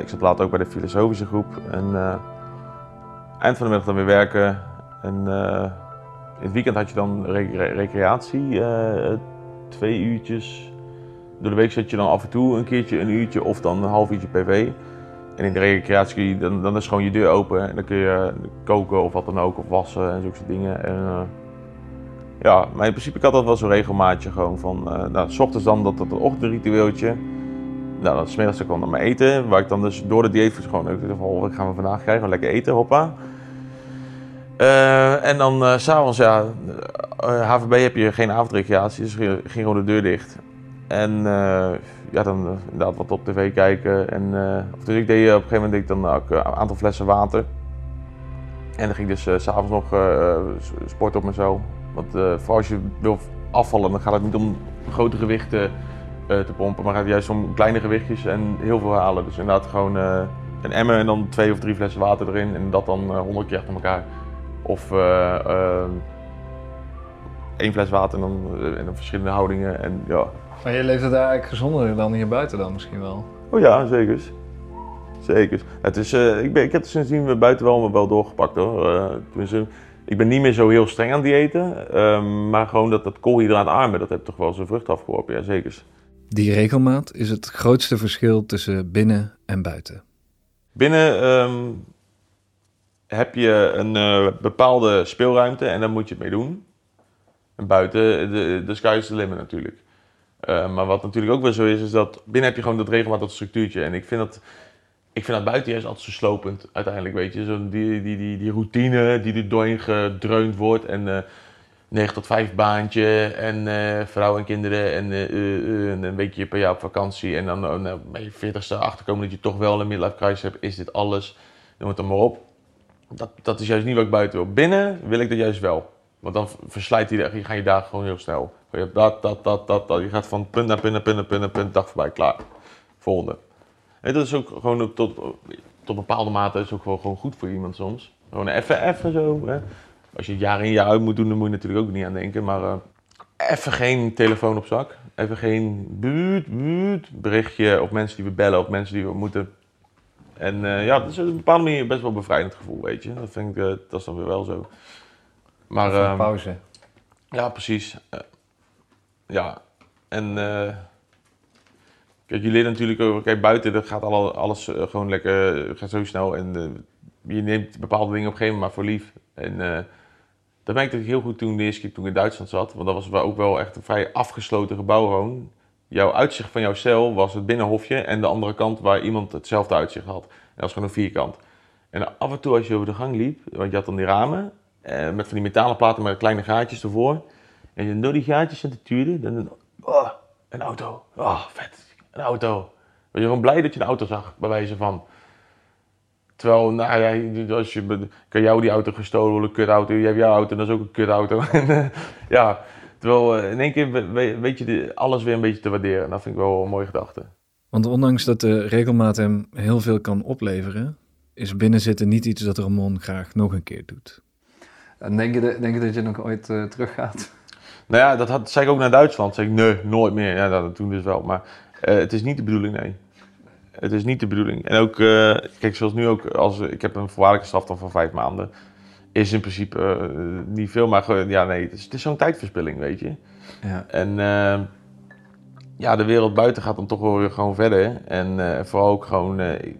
Ik zat later ook bij de filosofische groep. En eind van de middag dan weer werken. En in het weekend had je dan recre- recreatie, twee uurtjes. Door de week zat je dan af en toe een keertje een uurtje of dan een half uurtje PV. En in de recreatie, dan, dan is gewoon je deur open en dan kun je koken of wat dan ook, of wassen en zulke dingen. En, eh, ja, maar in principe ik had dat wel zo'n regelmaatje gewoon van, eh nou, s ochtends dan dat, dat ochtendritueeltje. Nou, dan smiddags kwam dan mijn eten, waar ik dan dus door de dieet gewoon, ik dacht van, oh, wat gaan we vandaag krijgen? Lekker eten, hoppa. Eh, en dan s s'avonds, ja, eh, HVB heb je geen avondrecreatie, dus ging, ging gewoon de deur dicht. En eh, ja, dan eh, inderdaad wat op tv kijken. En, eh, of dus ik deed eh, op een gegeven moment deed ik dan ook eh, een aantal flessen water. En dan ging ik dus eh, s s'avonds nog eh, s- sporten op mezelf. Want eh, vooral als je wil afvallen, dan gaat het niet om grote gewichten eh, te pompen. Maar gaat het juist om kleine gewichtjes en heel veel halen. Dus inderdaad gewoon eh, een emmer en dan twee of drie flessen water erin. En dat dan honderd keer achter elkaar. Of eh, eh, één fles water en dan, eh, en dan verschillende houdingen. En ja, Maar je leeft het eigenlijk gezonder dan hier buiten dan misschien wel. Oh ja, zeker. Zeker. Het is, eh, ik, ben, ik heb het sindsdien weer buiten wel, wel doorgepakt hoor. Eh, tenminste, Ik ben niet meer zo heel streng aan diëten. ehm, maar gewoon dat, dat koolhydraatarme, dat heeft toch wel zijn vrucht afgeworpen. Ja, zeker. Die regelmaat is het grootste verschil tussen binnen en buiten. Binnen ehm, heb je een eh, bepaalde speelruimte en daar moet je het mee doen. En buiten, de, de sky is the limit natuurlijk. Eh, maar wat natuurlijk ook wel zo is, is dat binnen heb je gewoon dat regelmaat, dat structuurtje. En ik vind dat, ik vind dat buiten juist altijd zo slopend, uiteindelijk, weet je. Zo die, die, die, die routine die er doorheen gedreund wordt. En eh 9 tot 5 baantje en eh vrouw en kinderen en en een weekje per jaar op vakantie. En dan uh, bij je 40ste achterkomen dat je toch wel een midlife crisis hebt. Is dit alles? Noem het dan maar op. Dat, dat is juist niet wat ik buiten wil. Binnen wil ik dat juist wel. Want dan verslijt die, ga je dagen gewoon heel snel. Je hebt dat, dat, dat, dat, dat. Je gaat van punt naar punt naar punt naar punt naar. Dag voorbij, klaar. Volgende. En dat is ook gewoon tot, tot bepaalde mate is ook gewoon goed voor iemand soms. Gewoon even, even zo. Hè. Als je het jaar in jaar uit moet doen, dan moet je natuurlijk ook niet aan denken. Maar eh, even geen telefoon op zak. Even geen buut, buut, berichtje of mensen die we bellen of mensen die we moeten. En eh, ja, dat is op een bepaalde manier best wel een bevrijdend gevoel, weet je. Dat vind ik, eh, dat is dan weer wel zo. Maar, Even een ehm, pauze. ja, precies. Eh, ja, en kijk, je leert natuurlijk ook, kijk, buiten dat gaat alle, alles eh, gewoon lekker, gaat zo snel en je neemt bepaalde dingen op een gegeven moment maar voor lief. En dat merkte ik heel goed toen de eerste keer toen ik in Duitsland zat, want dat was wel ook wel echt een vrij afgesloten gebouw gewoon. Jouw uitzicht van jouw cel was het binnenhofje en de andere kant waar iemand hetzelfde uitzicht had. Dat was gewoon een vierkant. En af en toe als je over de gang liep, want je had dan die ramen, eh, met van die metalen platen met kleine gaatjes ervoor. En je door die gaatjes zit te turen, dan oh, een auto. Oh, vet. Een auto. Was je gewoon blij dat je een auto zag, bij wijze van. Terwijl, nou ja, als je, kan jou die auto gestolen worden, een kutauto. Je hebt jouw auto, dat is ook een kutauto. Ja, terwijl eh, in één keer we- we- weet je de- alles weer een beetje te waarderen. Dat vind ik wel een mooie gedachte. Want ondanks dat de regelmaat hem heel veel kan opleveren, is binnenzitten niet iets dat Ramon graag nog een keer doet. En denk je, de- denk je dat je nog ooit eh, teruggaat? Nou ja, dat had, zei ik ook naar Duitsland. Zei ik, nee, nooit meer. Ja, dat toen dus wel. Maar eh, het is niet de bedoeling, nee. Het is niet de bedoeling. En ook, eh, kijk, zoals nu ook, als, ik heb een voorwaardelijke straf dan van vijf maanden. Is in principe eh, niet veel, maar ja, nee, het is, zo'n tijdverspilling, weet je. Ja. En eh, ja, de wereld buiten gaat dan toch wel weer gewoon verder. En eh, vooral ook gewoon, eh,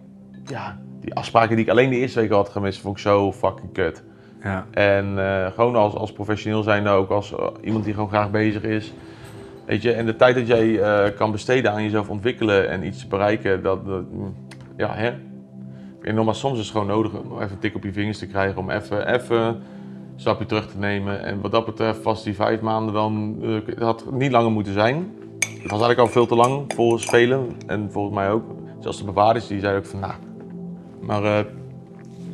ja, die afspraken die ik alleen de eerste week had gemist, vond ik zo fucking kut. Ja. En gewoon als, als professioneel zijn, ook als iemand die gewoon graag bezig is. Weet je, en de tijd dat jij kan besteden aan jezelf ontwikkelen en iets bereiken, dat, dat mm, ja, hè. En nogmaals, soms is het gewoon nodig om even een tik op je vingers te krijgen, om even, even een stapje terug te nemen. En wat dat betreft was die vijf maanden dan, het had niet langer moeten zijn. Het was eigenlijk al veel te lang, volgens velen en volgens mij ook. Zelfs de bewaarders, die zeiden ook van, nou, maar eh,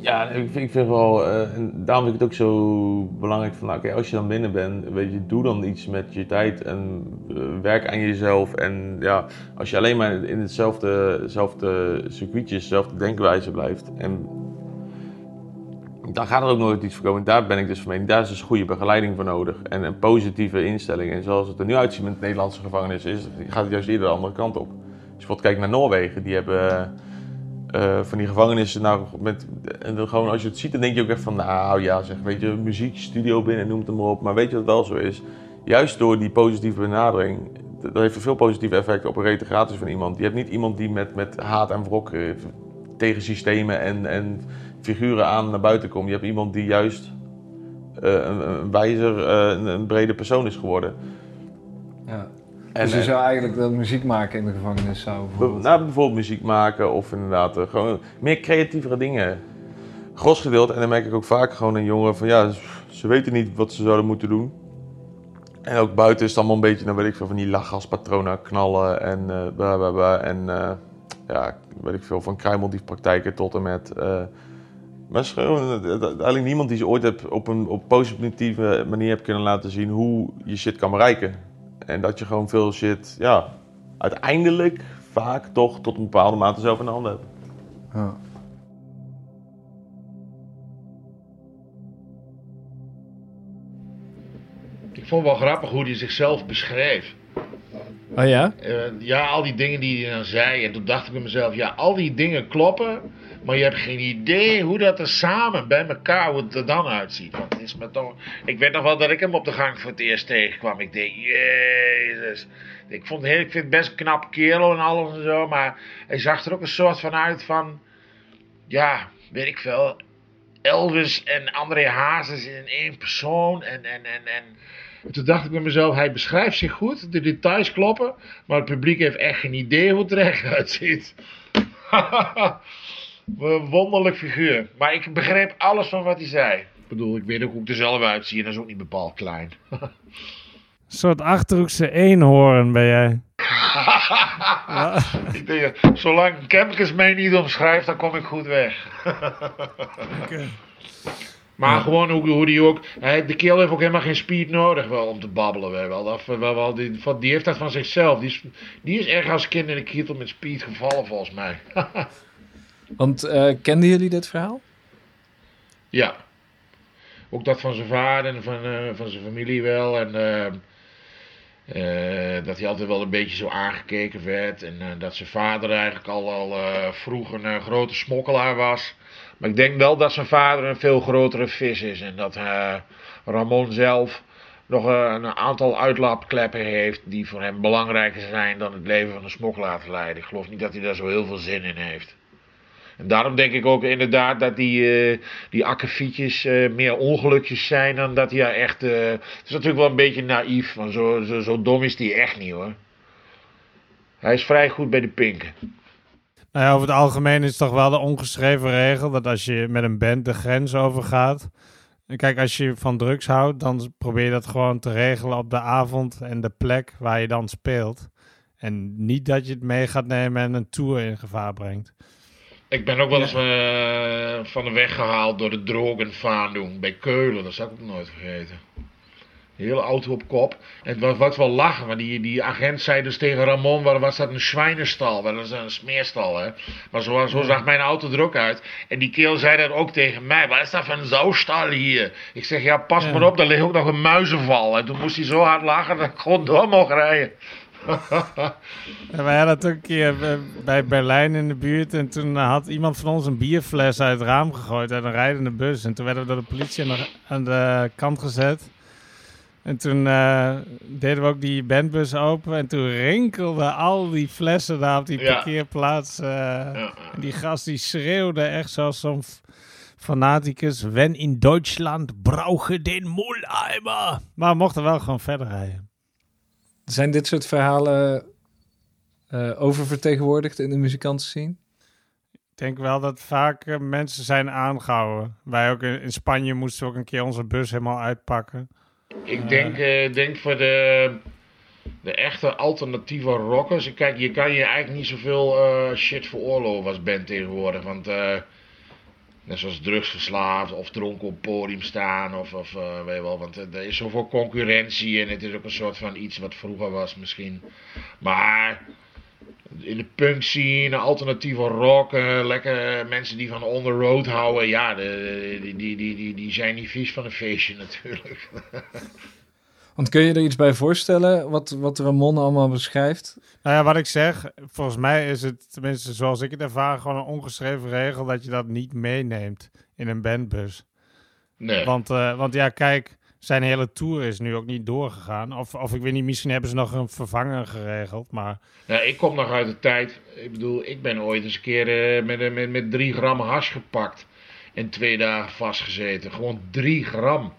ja, ik vind, ik vind wel, eh, daarom vind ik het ook zo belangrijk van, nou, als je dan binnen bent, weet je, doe dan iets met je tijd en eh, werk aan jezelf. En ja, als je alleen maar in hetzelfde, circuitje, dezelfde denkwijze blijft, en dan gaat er ook nooit iets voor komen. Daar ben ik dus van mening, daar is dus goede begeleiding voor nodig en een positieve instelling. En zoals het er nu uitziet met de Nederlandse gevangenis, is, gaat het juist eerder de andere kant op. Als je bijvoorbeeld kijkt naar Noorwegen, die hebben eh, van die gevangenissen, nou, met, en dan gewoon als je het ziet, dan denk je ook echt van, nou ja, zeg, weet je, muziekstudio binnen, noem het maar op. Maar weet je wat wel zo is? Juist door die positieve benadering, dat heeft veel positieve effect op een reintegratie van iemand. Je hebt niet iemand die met, met haat en wrok eh, tegen systemen en, en figuren aan naar buiten komt. Je hebt iemand die juist eh, een, wijzer, een, een brede persoon is geworden. ja. En, dus je eh, zou eigenlijk dat muziek maken in de gevangenis zou Be- bijvoorbeeld... nou, bijvoorbeeld muziek maken of inderdaad eh, gewoon meer creatievere dingen. Gros gedeelte, en dan merk ik ook vaak gewoon een jongen van ja, ze- weten niet wat ze zouden moeten doen. En ook buiten is het allemaal een beetje, dan weet ik veel, van die lachgaspatronen knallen en eh bla bla bla. En eh, ja, weet ik veel, van kruimeldiefpraktijken tot en met. eh, maar gewoon eh, eigenlijk niemand die ze ooit hebt op een op positieve manier hebt kunnen laten zien hoe je shit kan bereiken. En dat je gewoon veel shit, ja, uiteindelijk vaak toch tot een bepaalde mate zelf in de handen hebt. Ja. Ik vond het wel grappig hoe hij zichzelf beschreef. Oh ja? Eh, ja, al die dingen die hij dan zei. En toen dacht ik bij mezelf, ja, al die dingen kloppen. Maar je hebt geen idee hoe dat er samen bij elkaar, hoe het er dan uitziet. Want het is me toch... Ik weet nog wel dat ik hem op de gang voor het eerst tegenkwam. Ik dacht, jezus. Ik, vond ik vind het best een knap kerel en alles en zo. Maar hij zag er ook een soort van uit van... Ja, weet ik veel. Elvis en André Hazes in één persoon. En, en, en, en en toen dacht ik bij mezelf, hij beschrijft zich goed, de details kloppen, maar het publiek heeft echt geen idee hoe het er echt uitziet. Wonderlijk figuur. Maar ik begreep alles van wat hij zei. Ik bedoel, ik weet ook hoe ik er zelf uitzie en dat is ook niet bepaald klein. Een soort Achterhoekse eenhoorn ben jij. ik denk, zolang Kemkes mij niet omschrijft, dan kom ik goed weg. Maar gewoon hoe, hoe die ook. Hij, de keel heeft ook helemaal geen speed nodig wel, om te babbelen. Wel, wel, dat, wel, wel, die, van, die heeft dat van zichzelf. Die is, die is erg als kind in de kietel met speed gevallen, volgens mij. Want eh, kenden jullie dit verhaal? ja. Ook dat van zijn vader en van, eh, van zijn familie wel. En eh, eh, dat hij altijd wel een beetje zo aangekeken werd. En eh, dat zijn vader eigenlijk al, al eh, vroeg een grote smokkelaar was. Maar ik denk wel dat zijn vader een veel grotere vis is. En dat Ramon zelf nog een aantal uitlaapkleppen heeft die voor hem belangrijker zijn dan het leven van een smokkelaar te leiden. Ik geloof niet dat hij daar zo heel veel zin in heeft. En daarom denk ik ook inderdaad dat die, eh, die akkefietjes eh, meer ongelukjes zijn dan dat hij echt... eh, het is natuurlijk wel een beetje naïef, want zo, zo, zo dom is hij echt niet hoor. Hij is vrij goed bij de pinken. Nou ja, over het algemeen is het toch wel de ongeschreven regel dat als je met een band de grens overgaat. Kijk, als je van drugs houdt, dan probeer je dat gewoon te regelen op de avond en de plek waar je dan speelt. En niet dat je het mee gaat nemen en een tour in gevaar brengt. Ik ben ook wel eens eh, van de weg gehaald door de drogenvaandung bij Keulen. Dat zal ik ook nooit vergeten. Hele auto op kop. En het was, was wel lachen, maar die, die agent zei dus tegen Ramon, waar was dat een zwijnenstal? Dat is een smeerstal, hè. Maar zo, zo zag mijn auto er ook uit. En die keel zei dat ook tegen mij. Wat is dat voor een zoustal hier? Ik zeg, ja, pas Ja. maar op, daar ligt ook nog een muizenval. En toen moest hij zo hard lachen dat ik gewoon door mocht rijden. En wij hadden het ook een keer eh, bij Berlijn in de buurt. En toen had iemand van ons een bierfles uit het raam gegooid uit een rijdende bus. En toen werden we door de politie aan de, aan de kant gezet. En toen eh, deden we ook die bandbus open. En toen rinkelden al die flessen daar op die Ja. parkeerplaats. Ja. en die gast die schreeuwde echt zoals zo'n fanaticus. Wenn in Duitsland brauche den Mulleimer. Maar we mochten wel gewoon verder rijden. Zijn dit soort verhalen eh, oververtegenwoordigd in de muzikantenscene? Ik denk wel dat vaak eh, mensen zijn aangehouden. Wij ook in, in Spanje moesten we ook een keer onze bus helemaal uitpakken. Ik denk, eh, denk voor de, de echte alternatieve rockers. Kijk, je kan je eigenlijk niet zoveel eh, shit veroorloven als band tegenwoordig. Want eh, net zoals drugsverslaafd of dronken op podium staan. Of, of eh, weet je wel. Want eh, er is zoveel concurrentie en het is ook een soort van iets wat vroeger was misschien. Maar in de punk scene, alternatieve rock, eh, lekker mensen die van on the road houden. Ja, die, die, die, die zijn niet vies van een feestje natuurlijk. Want kun je er iets bij voorstellen wat, wat Ramon allemaal beschrijft? Nou ja, wat ik zeg, volgens mij is het, tenminste zoals ik het ervaar, gewoon een ongeschreven regel dat je dat niet meeneemt in een bandbus. Nee. Want, eh, want ja, kijk, zijn hele tour is nu ook niet doorgegaan. Of, of ik weet niet, misschien hebben ze nog een vervanger geregeld, maar... Nou, ik kom nog uit de tijd. Ik bedoel, ik ben ooit eens een keer eh, met, eh, met, met drie gram hash gepakt. En twee dagen vastgezeten. Gewoon drie gram.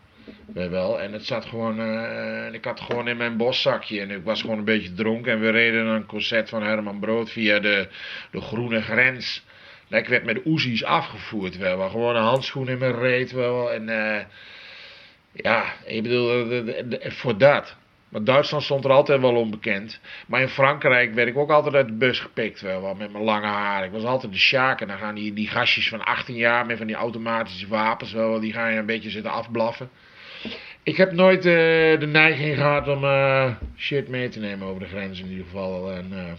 Wel. En het zat gewoon. eh, ik had het gewoon in mijn boszakje. En ik was gewoon een beetje dronken. En we reden een concert van Herman Brood via de, de groene grens. En ik werd met Oezies afgevoerd. Wel. Gewoon een handschoen in mijn reet. Wel. En eh, ja, ik bedoel, eh, voor dat. Maar Duitsland stond er altijd wel onbekend. Maar in Frankrijk werd ik ook altijd uit de bus gepikt, wel, met mijn lange haar. Ik was altijd de sjaak en dan gaan die, die gastjes van 18 jaar met van die automatische wapens, wel, die gaan je een beetje zitten afblaffen. Ik heb nooit eh, de neiging gehad om eh, shit mee te nemen over de grens in ieder geval. En, eh,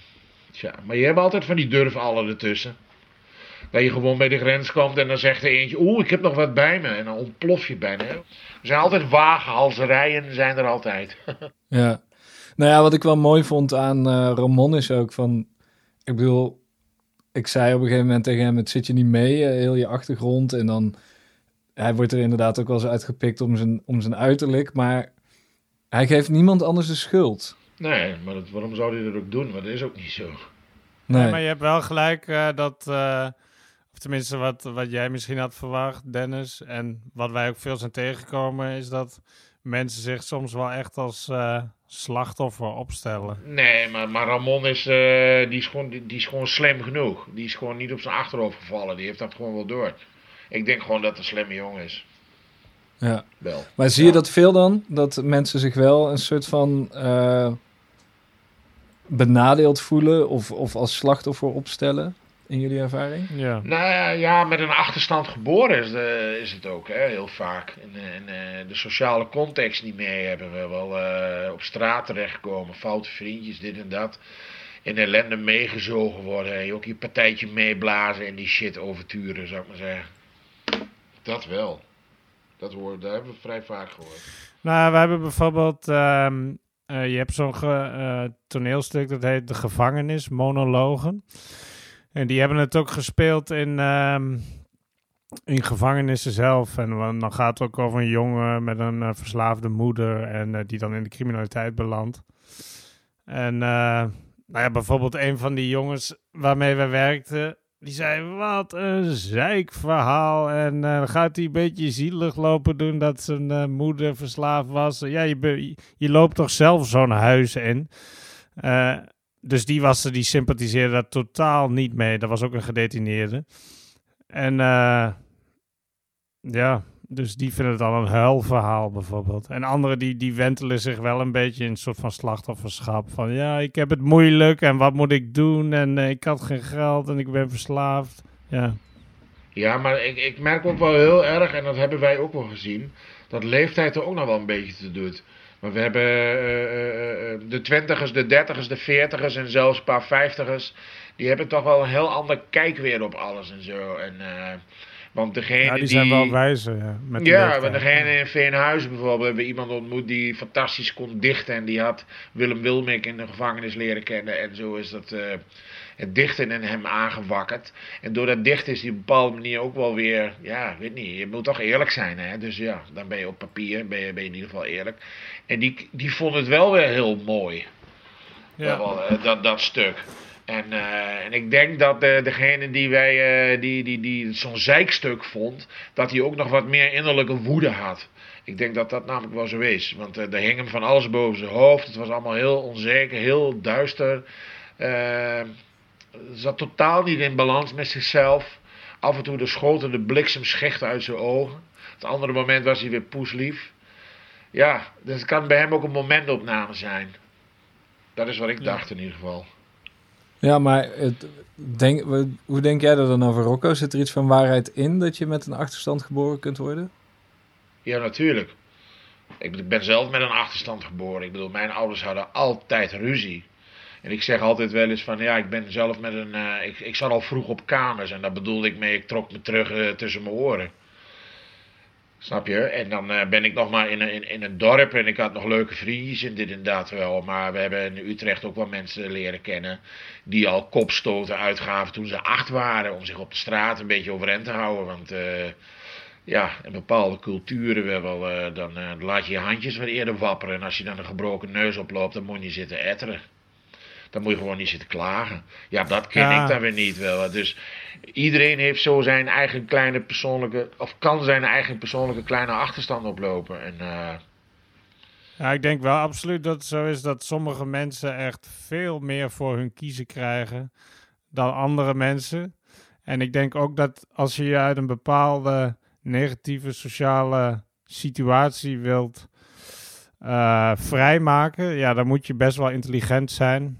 tja. Maar je hebt altijd van die durvallen ertussen. Dat je gewoon bij de grens komt en dan zegt er eentje, oeh, ik heb nog wat bij me. En dan ontplof je bijna. Er zijn altijd wagenhalzerijen, zijn er altijd. Ja. Nou ja, wat ik wel mooi vond aan Ramon is ook van... Ik bedoel, ik zei op een gegeven moment tegen hem, het zit je niet mee, heel je achtergrond. En dan, hij wordt er inderdaad ook wel eens uitgepikt om zijn, om zijn uiterlijk. Maar hij geeft niemand anders de schuld. Nee, maar dat, waarom zou hij dat ook doen? Want dat is ook niet zo. Nee, maar je hebt wel gelijk eh, dat, eh, of tenminste wat, wat jij misschien had verwacht, Dennis, en wat wij ook veel zijn tegengekomen, is dat mensen zich soms wel echt als eh, slachtoffer opstellen. Nee, maar, maar Ramon is, eh, die is, gewoon, die, die is gewoon slim genoeg. Die is gewoon niet op zijn achterhoofd gevallen. Die heeft dat gewoon wel door. Ik denk gewoon dat het een slimme jongen is. ja. Wel. Maar zie je dat veel dan? Dat mensen zich wel een soort van eh, benadeeld voelen of, of als slachtoffer opstellen in jullie ervaring? Ja. Nou ja, ja, met een achterstand geboren is, eh, is het ook, hè, heel vaak. En, en eh, de sociale context niet mee hebben we wel eh, op straat terechtkomen. Foute vriendjes, dit en dat. In ellende meegezogen worden. En je ook je partijtje meeblazen en die shit overturen, zou ik maar zeggen. Dat wel. Dat, hoor, dat hebben we vrij vaak gehoord. Nou, we hebben bijvoorbeeld, ehm, eh, je hebt zo'n eh, toneelstuk dat heet De Gevangenis, monologen. En die hebben het ook gespeeld in, ehm, in gevangenissen zelf. En dan gaat het ook over een jongen met een eh, verslaafde moeder en die dan in de criminaliteit belandt. En nou ja, bijvoorbeeld een van die jongens waarmee we werkten, die zei, wat een zeikverhaal. En dan gaat hij een beetje zielig lopen doen dat zijn eh, moeder verslaafd was. Ja, je, je loopt toch zelf zo'n huis in. Eh, dus die was er, die sympathiseerde daar totaal niet mee. Dat was ook een gedetineerde. En ja, dus die vinden het al een huilverhaal bijvoorbeeld. En anderen die, die wentelen zich wel een beetje in een soort van slachtofferschap. Van ja, ik heb het moeilijk en wat moet ik doen? En eh, ik had geen geld en ik ben verslaafd. Ja. Ja, maar ik, ik merk ook wel heel erg, en dat hebben wij ook wel gezien, dat leeftijd er ook nog wel een beetje te doet. Maar we hebben eh, eh, de twintigers, de dertigers, de veertigers en zelfs een paar vijftigers. Die hebben toch wel een heel ander kijk weer op alles en zo. En, want degene ja, die zijn wel wijzer. Ja, met ja, maar degene in Veenhuizen bijvoorbeeld hebben we iemand ontmoet die fantastisch kon dichten. En die had Willem Wilmik in de gevangenis leren kennen. En zo is dat, eh, het dichten in hem aangewakkerd. En door dat dichten is hij op een bepaalde manier ook wel weer, ja, ik weet niet, je moet toch eerlijk zijn. Hè? Dus ja, dan ben je op papier, ben je, ben je in ieder geval eerlijk. En die, die vond het wel weer heel mooi. Ja. Eh, dat, dat stuk. En, eh, en ik denk dat eh, degene die wij, eh, die, die, die zo'n zeikstuk vond, dat hij ook nog wat meer innerlijke woede had. Ik denk dat dat namelijk wel zo is. Want er hing hem van alles boven zijn hoofd. Het was allemaal heel onzeker, heel duister. Zat totaal niet in balans met zichzelf. Af en toe de schoten de bliksemschichten uit zijn ogen. Het andere moment was hij weer poeslief. Ja, dus het kan bij hem ook een momentopname zijn. Dat is wat ik dacht in ieder geval. Ja, maar het, denk, hoe denk jij er dan over Rocco? Zit er iets van waarheid in dat je met een achterstand geboren kunt worden? Ja, natuurlijk. Ik ben- ik ben zelf met een achterstand geboren. Ik bedoel, mijn ouders hadden altijd ruzie. En ik zeg altijd wel eens van, ja, ik ben zelf met een... eh, ik, ik zat al vroeg op kamers en daar bedoelde ik mee, ik trok me terug eh, tussen mijn oren. Snap je? En dan eh, ben ik nog maar in, een- in, in een dorp en ik had nog leuke vriendjes en dit dat wel. Maar we hebben in Utrecht ook wel mensen leren kennen die al kopstoten uitgaven toen ze acht waren. Om zich op de straat een beetje overeind te houden. Want eh, ja, in bepaalde culturen wel, eh, dan laat je je handjes wat eerder wapperen. En als je dan een gebroken neus oploopt, dan moet je zitten etteren. Dan moet je gewoon niet zitten klagen. Ja, dat ken Ja. ik dan weer niet wel. Dus iedereen heeft zo zijn eigen kleine persoonlijke, of kan zijn eigen persoonlijke kleine achterstand oplopen. En eh, Ja, ik denk wel absoluut dat het zo is dat sommige mensen echt veel meer voor hun kiezen krijgen dan andere mensen. En ik denk ook dat als je je uit een bepaalde negatieve sociale situatie wilt eh, vrijmaken, ja, dan moet je best wel intelligent zijn.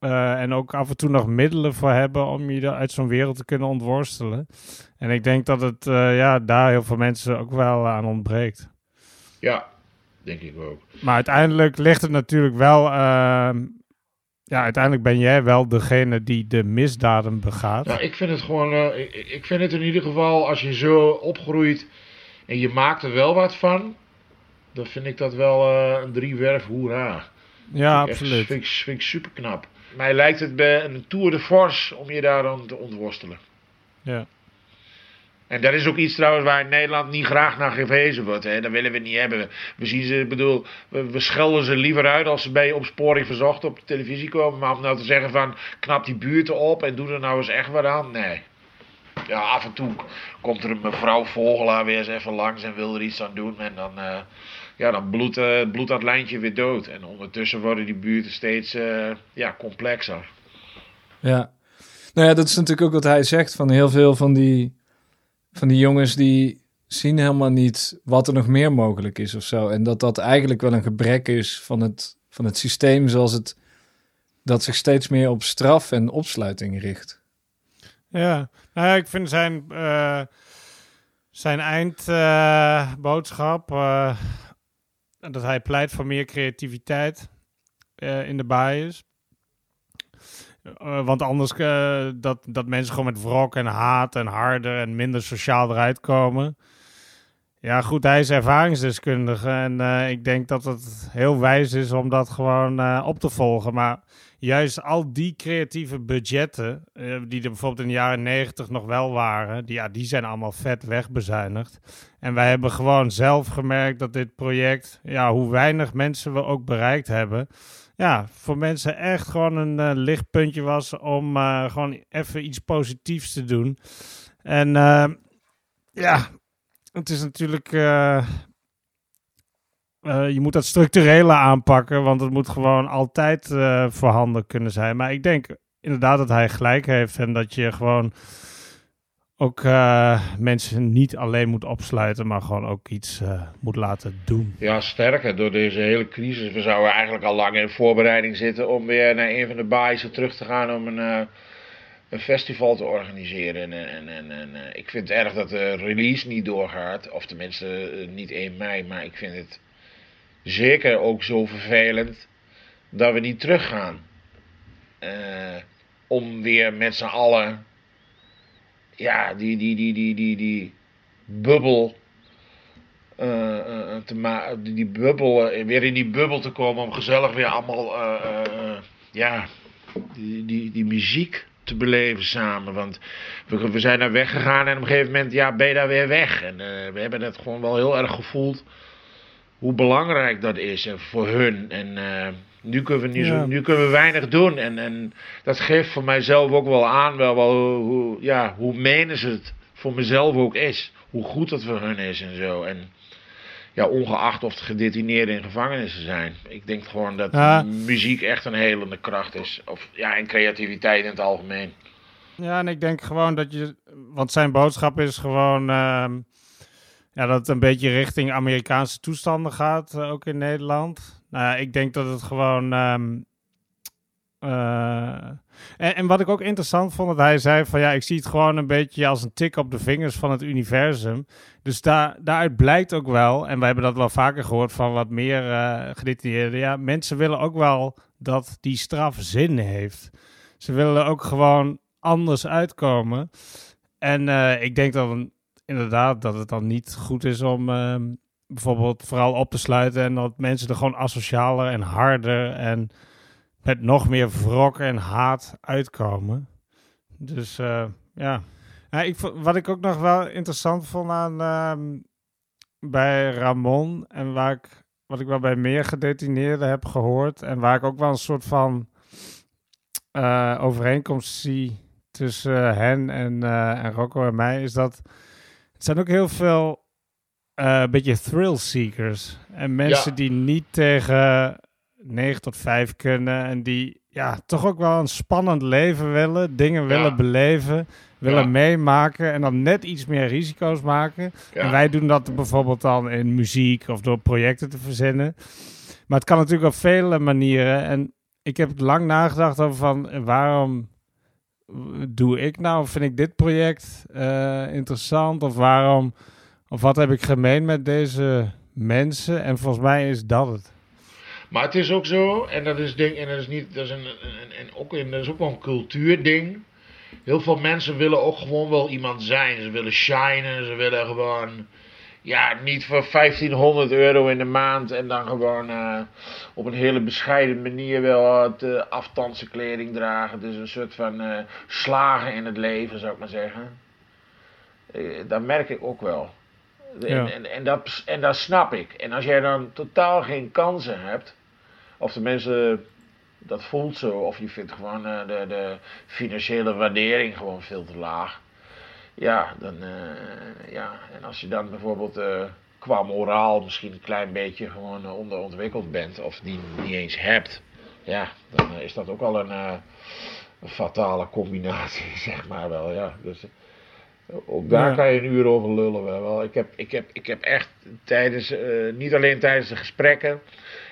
Eh, en ook af en toe nog middelen voor hebben om je uit zo'n wereld te kunnen ontworstelen. En ik denk dat het eh, ja, daar heel veel mensen ook wel aan ontbreekt. ja, denk ik ook. Maar uiteindelijk ligt het natuurlijk wel. ehm, ja, uiteindelijk ben jij wel degene die de misdaden begaat. Nou, ik vind het gewoon, eh, ik, ik vind het in ieder geval, als je zo opgroeit en je maakt er wel wat van, dan vind ik dat wel een driewerf hoera. Ja, absoluut. Vind ik, vind ik super knap. Mij lijkt het bij een tour de force om je daar dan te ontworstelen. Ja. En dat is ook iets trouwens waar Nederland niet graag naar gewezen wordt. Hè. Dat willen we niet hebben. We zien ze, bedoel, we, we schelden ze liever uit als ze bij opsporing verzocht op televisie komen. Maar om nou te zeggen van, knap die buurten op en doe er nou eens echt wat aan. Nee. Ja, af en toe komt er een mevrouw Vogelaar weer eens even langs en wil er iets aan doen. En dan, eh, ja, dan bloedt, eh, bloedt dat lijntje weer dood. En ondertussen worden die buurten steeds eh, ja, complexer. Ja. Nou ja, dat is natuurlijk ook wat hij zegt. Van heel veel van die, van die jongens die zien helemaal niet wat er nog meer mogelijk is of zo. En dat dat eigenlijk wel een gebrek is van het, van het systeem zoals het... dat zich steeds meer op straf en opsluiting richt. Ja, nou ja, ik vind zijn, eh, zijn eindboodschap eh, dat hij pleit voor meer creativiteit eh, in de bias. Want anders dat, dat mensen gewoon met wrok en haat en harder en minder sociaal eruit komen. Ja, goed, hij is ervaringsdeskundige en ik denk dat het heel wijs is om dat gewoon op te volgen. Maar juist al die creatieve budgetten, eh, die er bijvoorbeeld in de jaren negentig nog wel waren, die, ja, die zijn allemaal vet wegbezuinigd. En wij hebben gewoon zelf gemerkt dat dit project, ja, hoe weinig mensen we ook bereikt hebben, ja, voor mensen echt gewoon een eh, lichtpuntje was om eh, gewoon even iets positiefs te doen. En ja, het is natuurlijk. Eh, je moet dat structurele aanpakken, want het moet gewoon altijd eh, voorhanden kunnen zijn. Maar ik denk inderdaad dat hij gelijk heeft en dat je gewoon ook eh, mensen niet alleen moet opsluiten, maar gewoon ook iets moet laten doen. Ja, sterker, door deze hele crisis. We zouden eigenlijk al lang in voorbereiding zitten om weer naar een van de baaien terug te gaan om een, een festival te organiseren. En, en, en, en ik vind het erg dat de release niet doorgaat. Of tenminste niet 1 mei, maar ik vind het zeker ook zo vervelend dat we niet teruggaan. Eh, om weer met z'n allen ja, die, die, die, die, die, die bubbel eh, eh, te die, die bubbel, weer in die bubbel te komen om gezellig weer allemaal, ja, die, die, die muziek te beleven samen. Want we, we zijn daar weggegaan en op een gegeven moment, ja, ben je daar weer weg. En we hebben het gewoon wel heel erg gevoeld hoe belangrijk dat is eh, voor hun. En eh, nu, kunnen we niet Ja. zo, nu kunnen we weinig doen. En, en dat geeft voor mijzelf ook wel aan wel, wel hoe, hoe, ja, hoe menens het voor mezelf ook is. Hoe goed het voor hun is en zo. En ja, ongeacht of het gedetineerden in gevangenissen zijn. Ik denk gewoon dat Ja. muziek echt een helende kracht is. Of, ja, en creativiteit in het algemeen. Ja, en ik denk gewoon dat je. Want zijn boodschap is gewoon. ehm, ja, dat het een beetje richting Amerikaanse toestanden gaat, eh, ook in Nederland. Nou ik denk dat het gewoon. ehm, eh, en, en wat ik ook interessant vond, dat hij zei van ja, ik zie het gewoon een beetje als een tik op de vingers van het universum. Dus daar, daaruit blijkt ook wel, en wij hebben dat wel vaker gehoord van wat meer eh gedetineerden. Ja, mensen willen ook wel dat die straf zin heeft. Ze willen ook gewoon anders uitkomen. En ik denk dan inderdaad dat het dan niet goed is om ehm, bijvoorbeeld vooral op te sluiten en dat mensen er gewoon asocialer en harder en met nog meer wrok en haat uitkomen. Dus eh, ja. ik, wat ik ook nog wel interessant vond aan ehm, bij Ramon en waar ik, wat ik wel bij meer gedetineerden heb gehoord en waar ik ook wel een soort van eh, overeenkomst zie tussen hen en, eh, en Rocco en mij, is dat het zijn ook heel veel eh beetje thrill seekers. En mensen Ja. die niet tegen 9 tot 5 kunnen en die ja, toch ook wel een spannend leven willen, dingen willen beleven, willen Ja. meemaken en dan net iets meer risico's maken. En wij doen dat bijvoorbeeld dan in muziek of door projecten te verzinnen. Maar het kan natuurlijk op vele manieren. En ik heb lang nagedacht over van waarom doe ik nou? Vind ik dit project eh, interessant? Of waarom? Of wat heb ik gemeen met deze mensen? En volgens mij is dat het. Maar het is ook zo, en dat is ding, en dat is niet, dat is een, een, ook, een, dat is ook wel een cultuurding. Heel veel mensen willen ook gewoon wel iemand zijn. Ze willen shinen, ze willen gewoon Ja, niet voor 1500 euro in de maand en dan gewoon eh, op een hele bescheiden manier wel het uh, kleding dragen. Dus een soort van eh, slagen in het leven, zou ik maar zeggen. Eh, dat merk ik ook wel. Ja. En, en, en, dat, en dat snap ik. En als jij dan totaal geen kansen hebt, of de mensen dat voelt zo, of je vindt gewoon de, de financiële waardering gewoon veel te laag. Ja, dan, eh, ja, en als je dan bijvoorbeeld eh, qua moraal misschien een klein beetje gewoon eh, onderontwikkeld bent, of die niet eens hebt, ja, dan is dat ook al een, een fatale combinatie, zeg maar wel. Ja. Dus, ook daar Ja. kan je een uur over lullen. Wel. Ik, heb, ik, heb, ik heb echt tijdens, niet alleen tijdens de gesprekken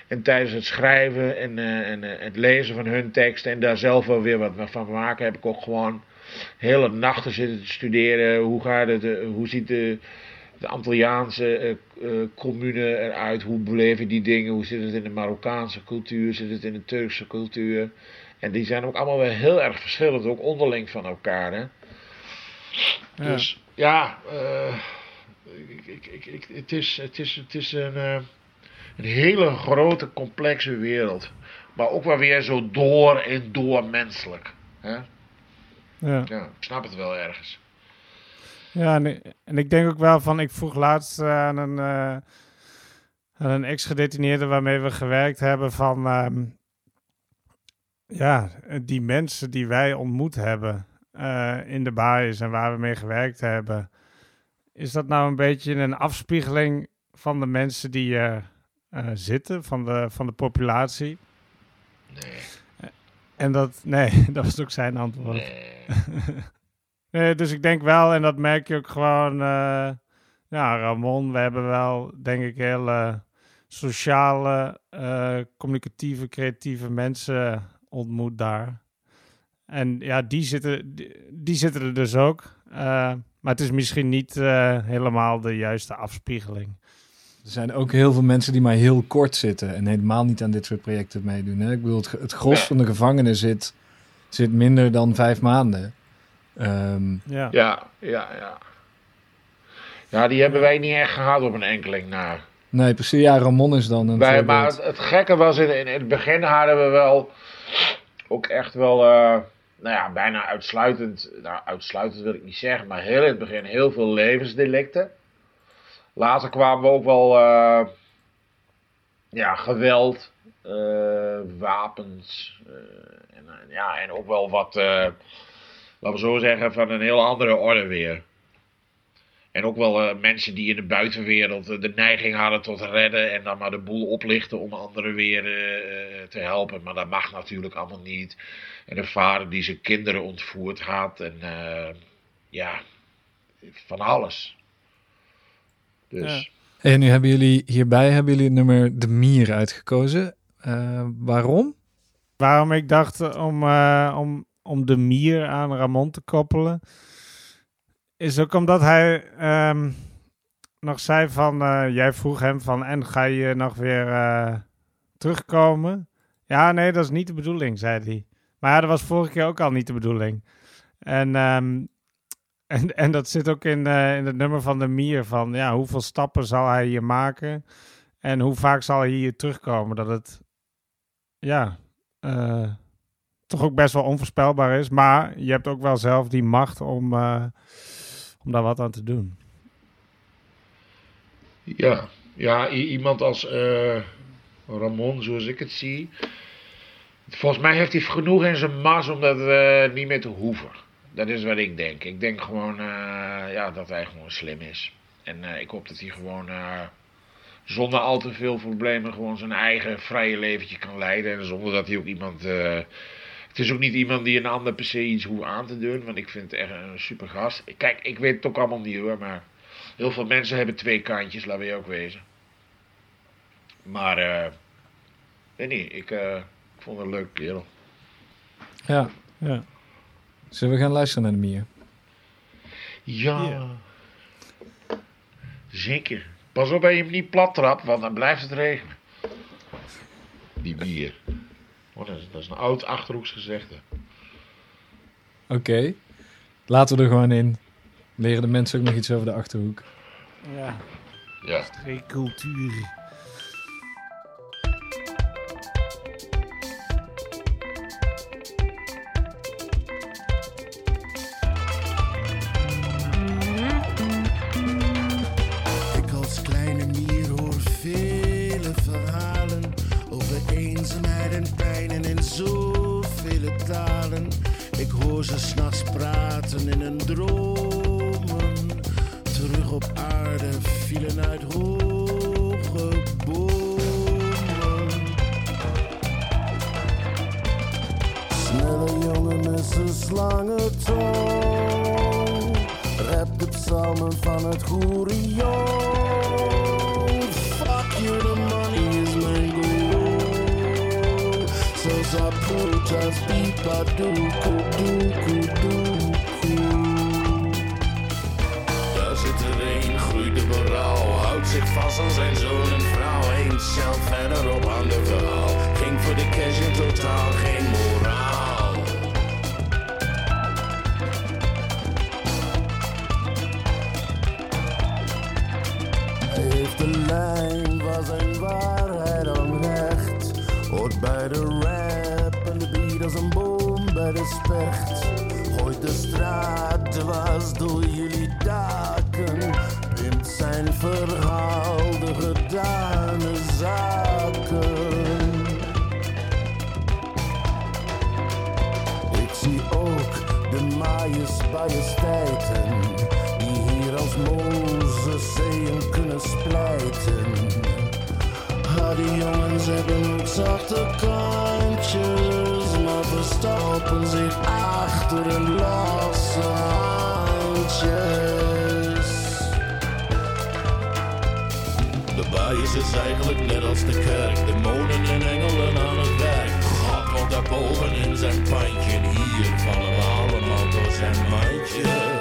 en tijdens het schrijven en, en het lezen van hun teksten en daar zelf wel weer wat van maken, heb ik ook gewoon hele nachten zitten te studeren. Hoe, gaat het, eh, hoe ziet de, de Antilliaanse eh, eh, commune eruit? Hoe beleven die dingen? Hoe zit het in de Marokkaanse cultuur? Zit het in de Turkse cultuur? En die zijn ook allemaal weer heel erg verschillend, ook onderling van elkaar. Hè? Ja. Dus ja, ik, ik, ik, ik- het, is, het, is, het is een, een hele grote, complexe wereld. Maar ook wel weer zo door en door menselijk. Hè? Ja. Ja, ik snap het wel ergens. Ja, en, ik- en ik denk ook wel van, ik vroeg laatst eh, aan een, eh, aan een ex-gedetineerde waarmee we gewerkt hebben van, ehm, ja, die mensen die wij ontmoet hebben eh, in de baais en waar we mee gewerkt hebben, is dat nou een beetje een afspiegeling van de mensen die er eh, zitten, van de, van de populatie? Nee, En dat, nee, dat was ook zijn antwoord. nee. Nee, dus ik denk wel, en dat merk je ook gewoon. eh, ja, Ramon, we hebben wel, denk ik, hele sociale, eh, communicatieve, creatieve mensen ontmoet daar. En ja, die zitten, die, die zitten er dus ook. Eh, maar het is misschien niet helemaal de juiste afspiegeling. Er zijn ook heel veel mensen die maar heel kort zitten en helemaal niet aan dit soort projecten meedoen. Hè? Ik bedoel, het, het gros van de gevangenen zit, zit minder dan vijf maanden. Ehm, Ja, Ja, ja, ja. Ja, die hebben wij niet echt gehad op een enkeling na. nee, precies. Ja, Ramon is dan een Wij, maar het gekke was, in, in het begin hadden we wel ook echt wel, eh, nou ja, bijna uitsluitend, nou uitsluitend wil ik niet zeggen, maar heel in het begin heel veel levensdelicten. Later kwamen we ook wel, eh, ja, geweld, eh, wapens, eh, en, ja, en ook wel wat, laten we zo zeggen, van een heel andere orde weer. En ook wel mensen die in de buitenwereld de neiging hadden tot redden en dan maar de boel oplichten om anderen weer te helpen. Maar dat mag natuurlijk allemaal niet. En een vader die zijn kinderen ontvoerd had en ja, van alles. Dus En nu hebben jullie hierbij hebben jullie het nummer De Mier uitgekozen. Eh, waarom? Waarom ik dacht om, eh, om, om de mier aan Ramon te koppelen, is ook omdat hij ehm, nog zei van, eh, jij vroeg hem van, en ga je nog weer eh, terugkomen? Ja, nee, dat is niet de bedoeling, zei hij. Maar ja, dat was vorige keer ook al niet de bedoeling. En, ehm, en, en dat zit ook in, eh, in het nummer van de mier, van ja, hoeveel stappen zal hij hier maken? En hoe vaak zal hij hier terugkomen? Dat het, ja, eh, toch ook best wel onvoorspelbaar is. Maar je hebt ook wel zelf die macht om, eh, om daar wat aan te doen. ja, ja iemand als Ramon, zoals ik het zie. Volgens mij heeft hij genoeg in zijn mas om dat niet meer te hoeven. Dat is wat ik denk. Ik denk gewoon eh, ja, dat hij gewoon slim is. En eh, ik hoop dat hij gewoon eh, zonder al te veel problemen gewoon zijn eigen vrije leventje kan leiden. En zonder dat hij ook iemand... het is ook niet iemand die een ander per se iets hoeft aan te doen. Want ik vind het echt een super gast. Kijk, ik weet het ook allemaal niet hoor. Maar heel veel mensen hebben twee kantjes, laten we je ook wezen. Maar, weet niet, ik, ik vond het een leuk kerel. Ja. Ja. Zullen we gaan luisteren naar De Mier? Ja. Ja. Zeker. Pas op dat je hem niet plat trapt, want dan blijft het regenen. Die bier. Oh, dat, is, dat is een oud achterhoeks gezegde. Oké. Laten we er gewoon in. Leren de mensen ook nog iets over de Achterhoek. ja. Ja. Streekcultuur. Ze s'nachts praten in hun dromen. Terug op aarde vielen uit hoge bomen. Snelle jongen met zijn slangentong. Rap de psalmen van het goede Doekoe, doekoe. Daar zit er een, groeit de berouw. Houdt zich vast aan zijn zoon en vrouw. Eens zelf verder op aan de verhaal. Ging voor de cash in totaal geen moraal. De lijn van zijn waarheid onrecht. Hoort bij de beat als een boom bij de specht. Gooit de straat dwars door jullie daken. Wint zijn verhaal de gedane zaken. Ik zie ook de majesteiten die hier als Mozes zeeën kunnen splijten. Ah, die jongens hebben ook zachte kantjes, maar verstoppen zich achter hun losse handjes. De bias is eigenlijk net als de kerk, demonen en engelen aan het werk. God komt daarboven in zijn en hier vallen we allemaal door zijn mandje.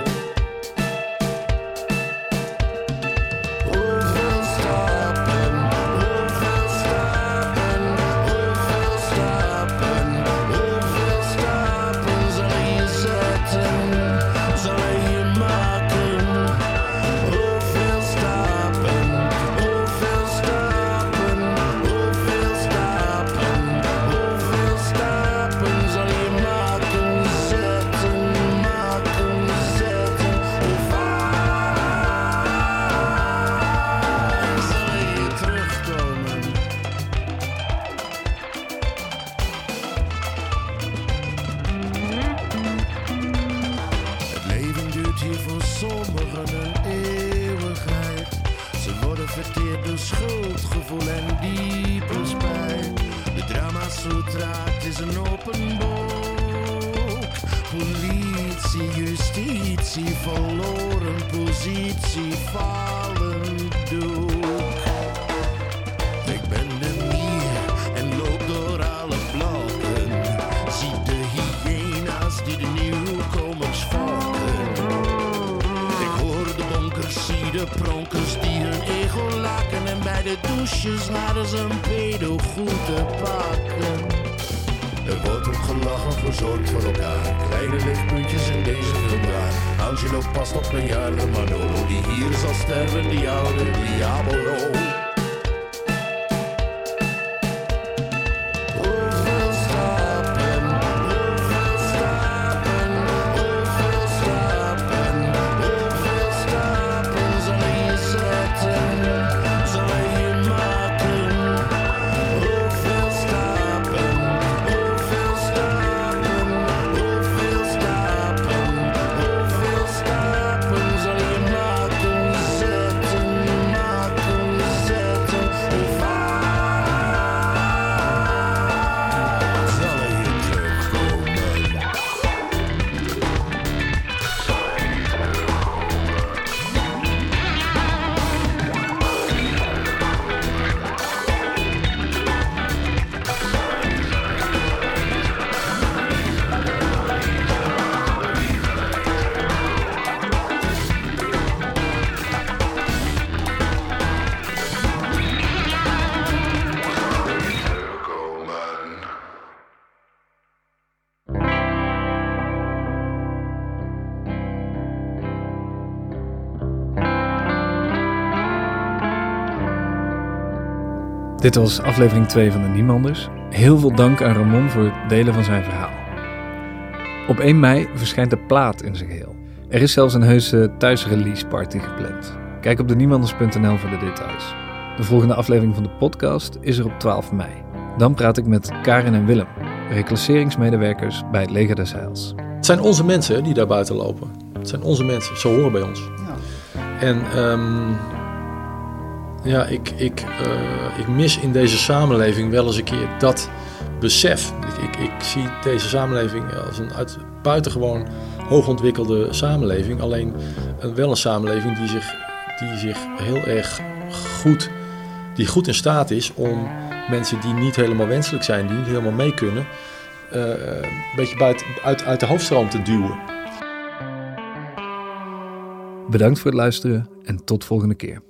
Daar. Angelo past op een jaar de Manolo. Die hier zal sterven, die oude Diabolo. Dit was aflevering 2 van de Niemanders. Heel veel dank aan Ramon voor het delen van zijn verhaal. Op 1 mei verschijnt de plaat in zijn geheel. Er is zelfs een heuse thuisrelease party gepland. Kijk op de niemanders.nl voor de details. De volgende aflevering van de podcast is er op 12 mei. Dan praat ik met Karin en Willem, reclasseringsmedewerkers bij het Leger des Heils. Het zijn onze mensen die daar buiten lopen. Het zijn onze mensen, ze horen bij ons. En ehm, ja, ik, ik, eh, ik mis in deze samenleving wel eens een keer dat besef. Ik, ik, ik zie deze samenleving als een uit, buitengewoon hoogontwikkelde samenleving. Alleen een, wel een samenleving die zich, die zich heel erg goed, die goed in staat is om mensen die niet helemaal wenselijk zijn, die niet helemaal mee kunnen, eh, een beetje buiten, uit, uit de hoofdstroom te duwen. Bedankt voor het luisteren en tot volgende keer.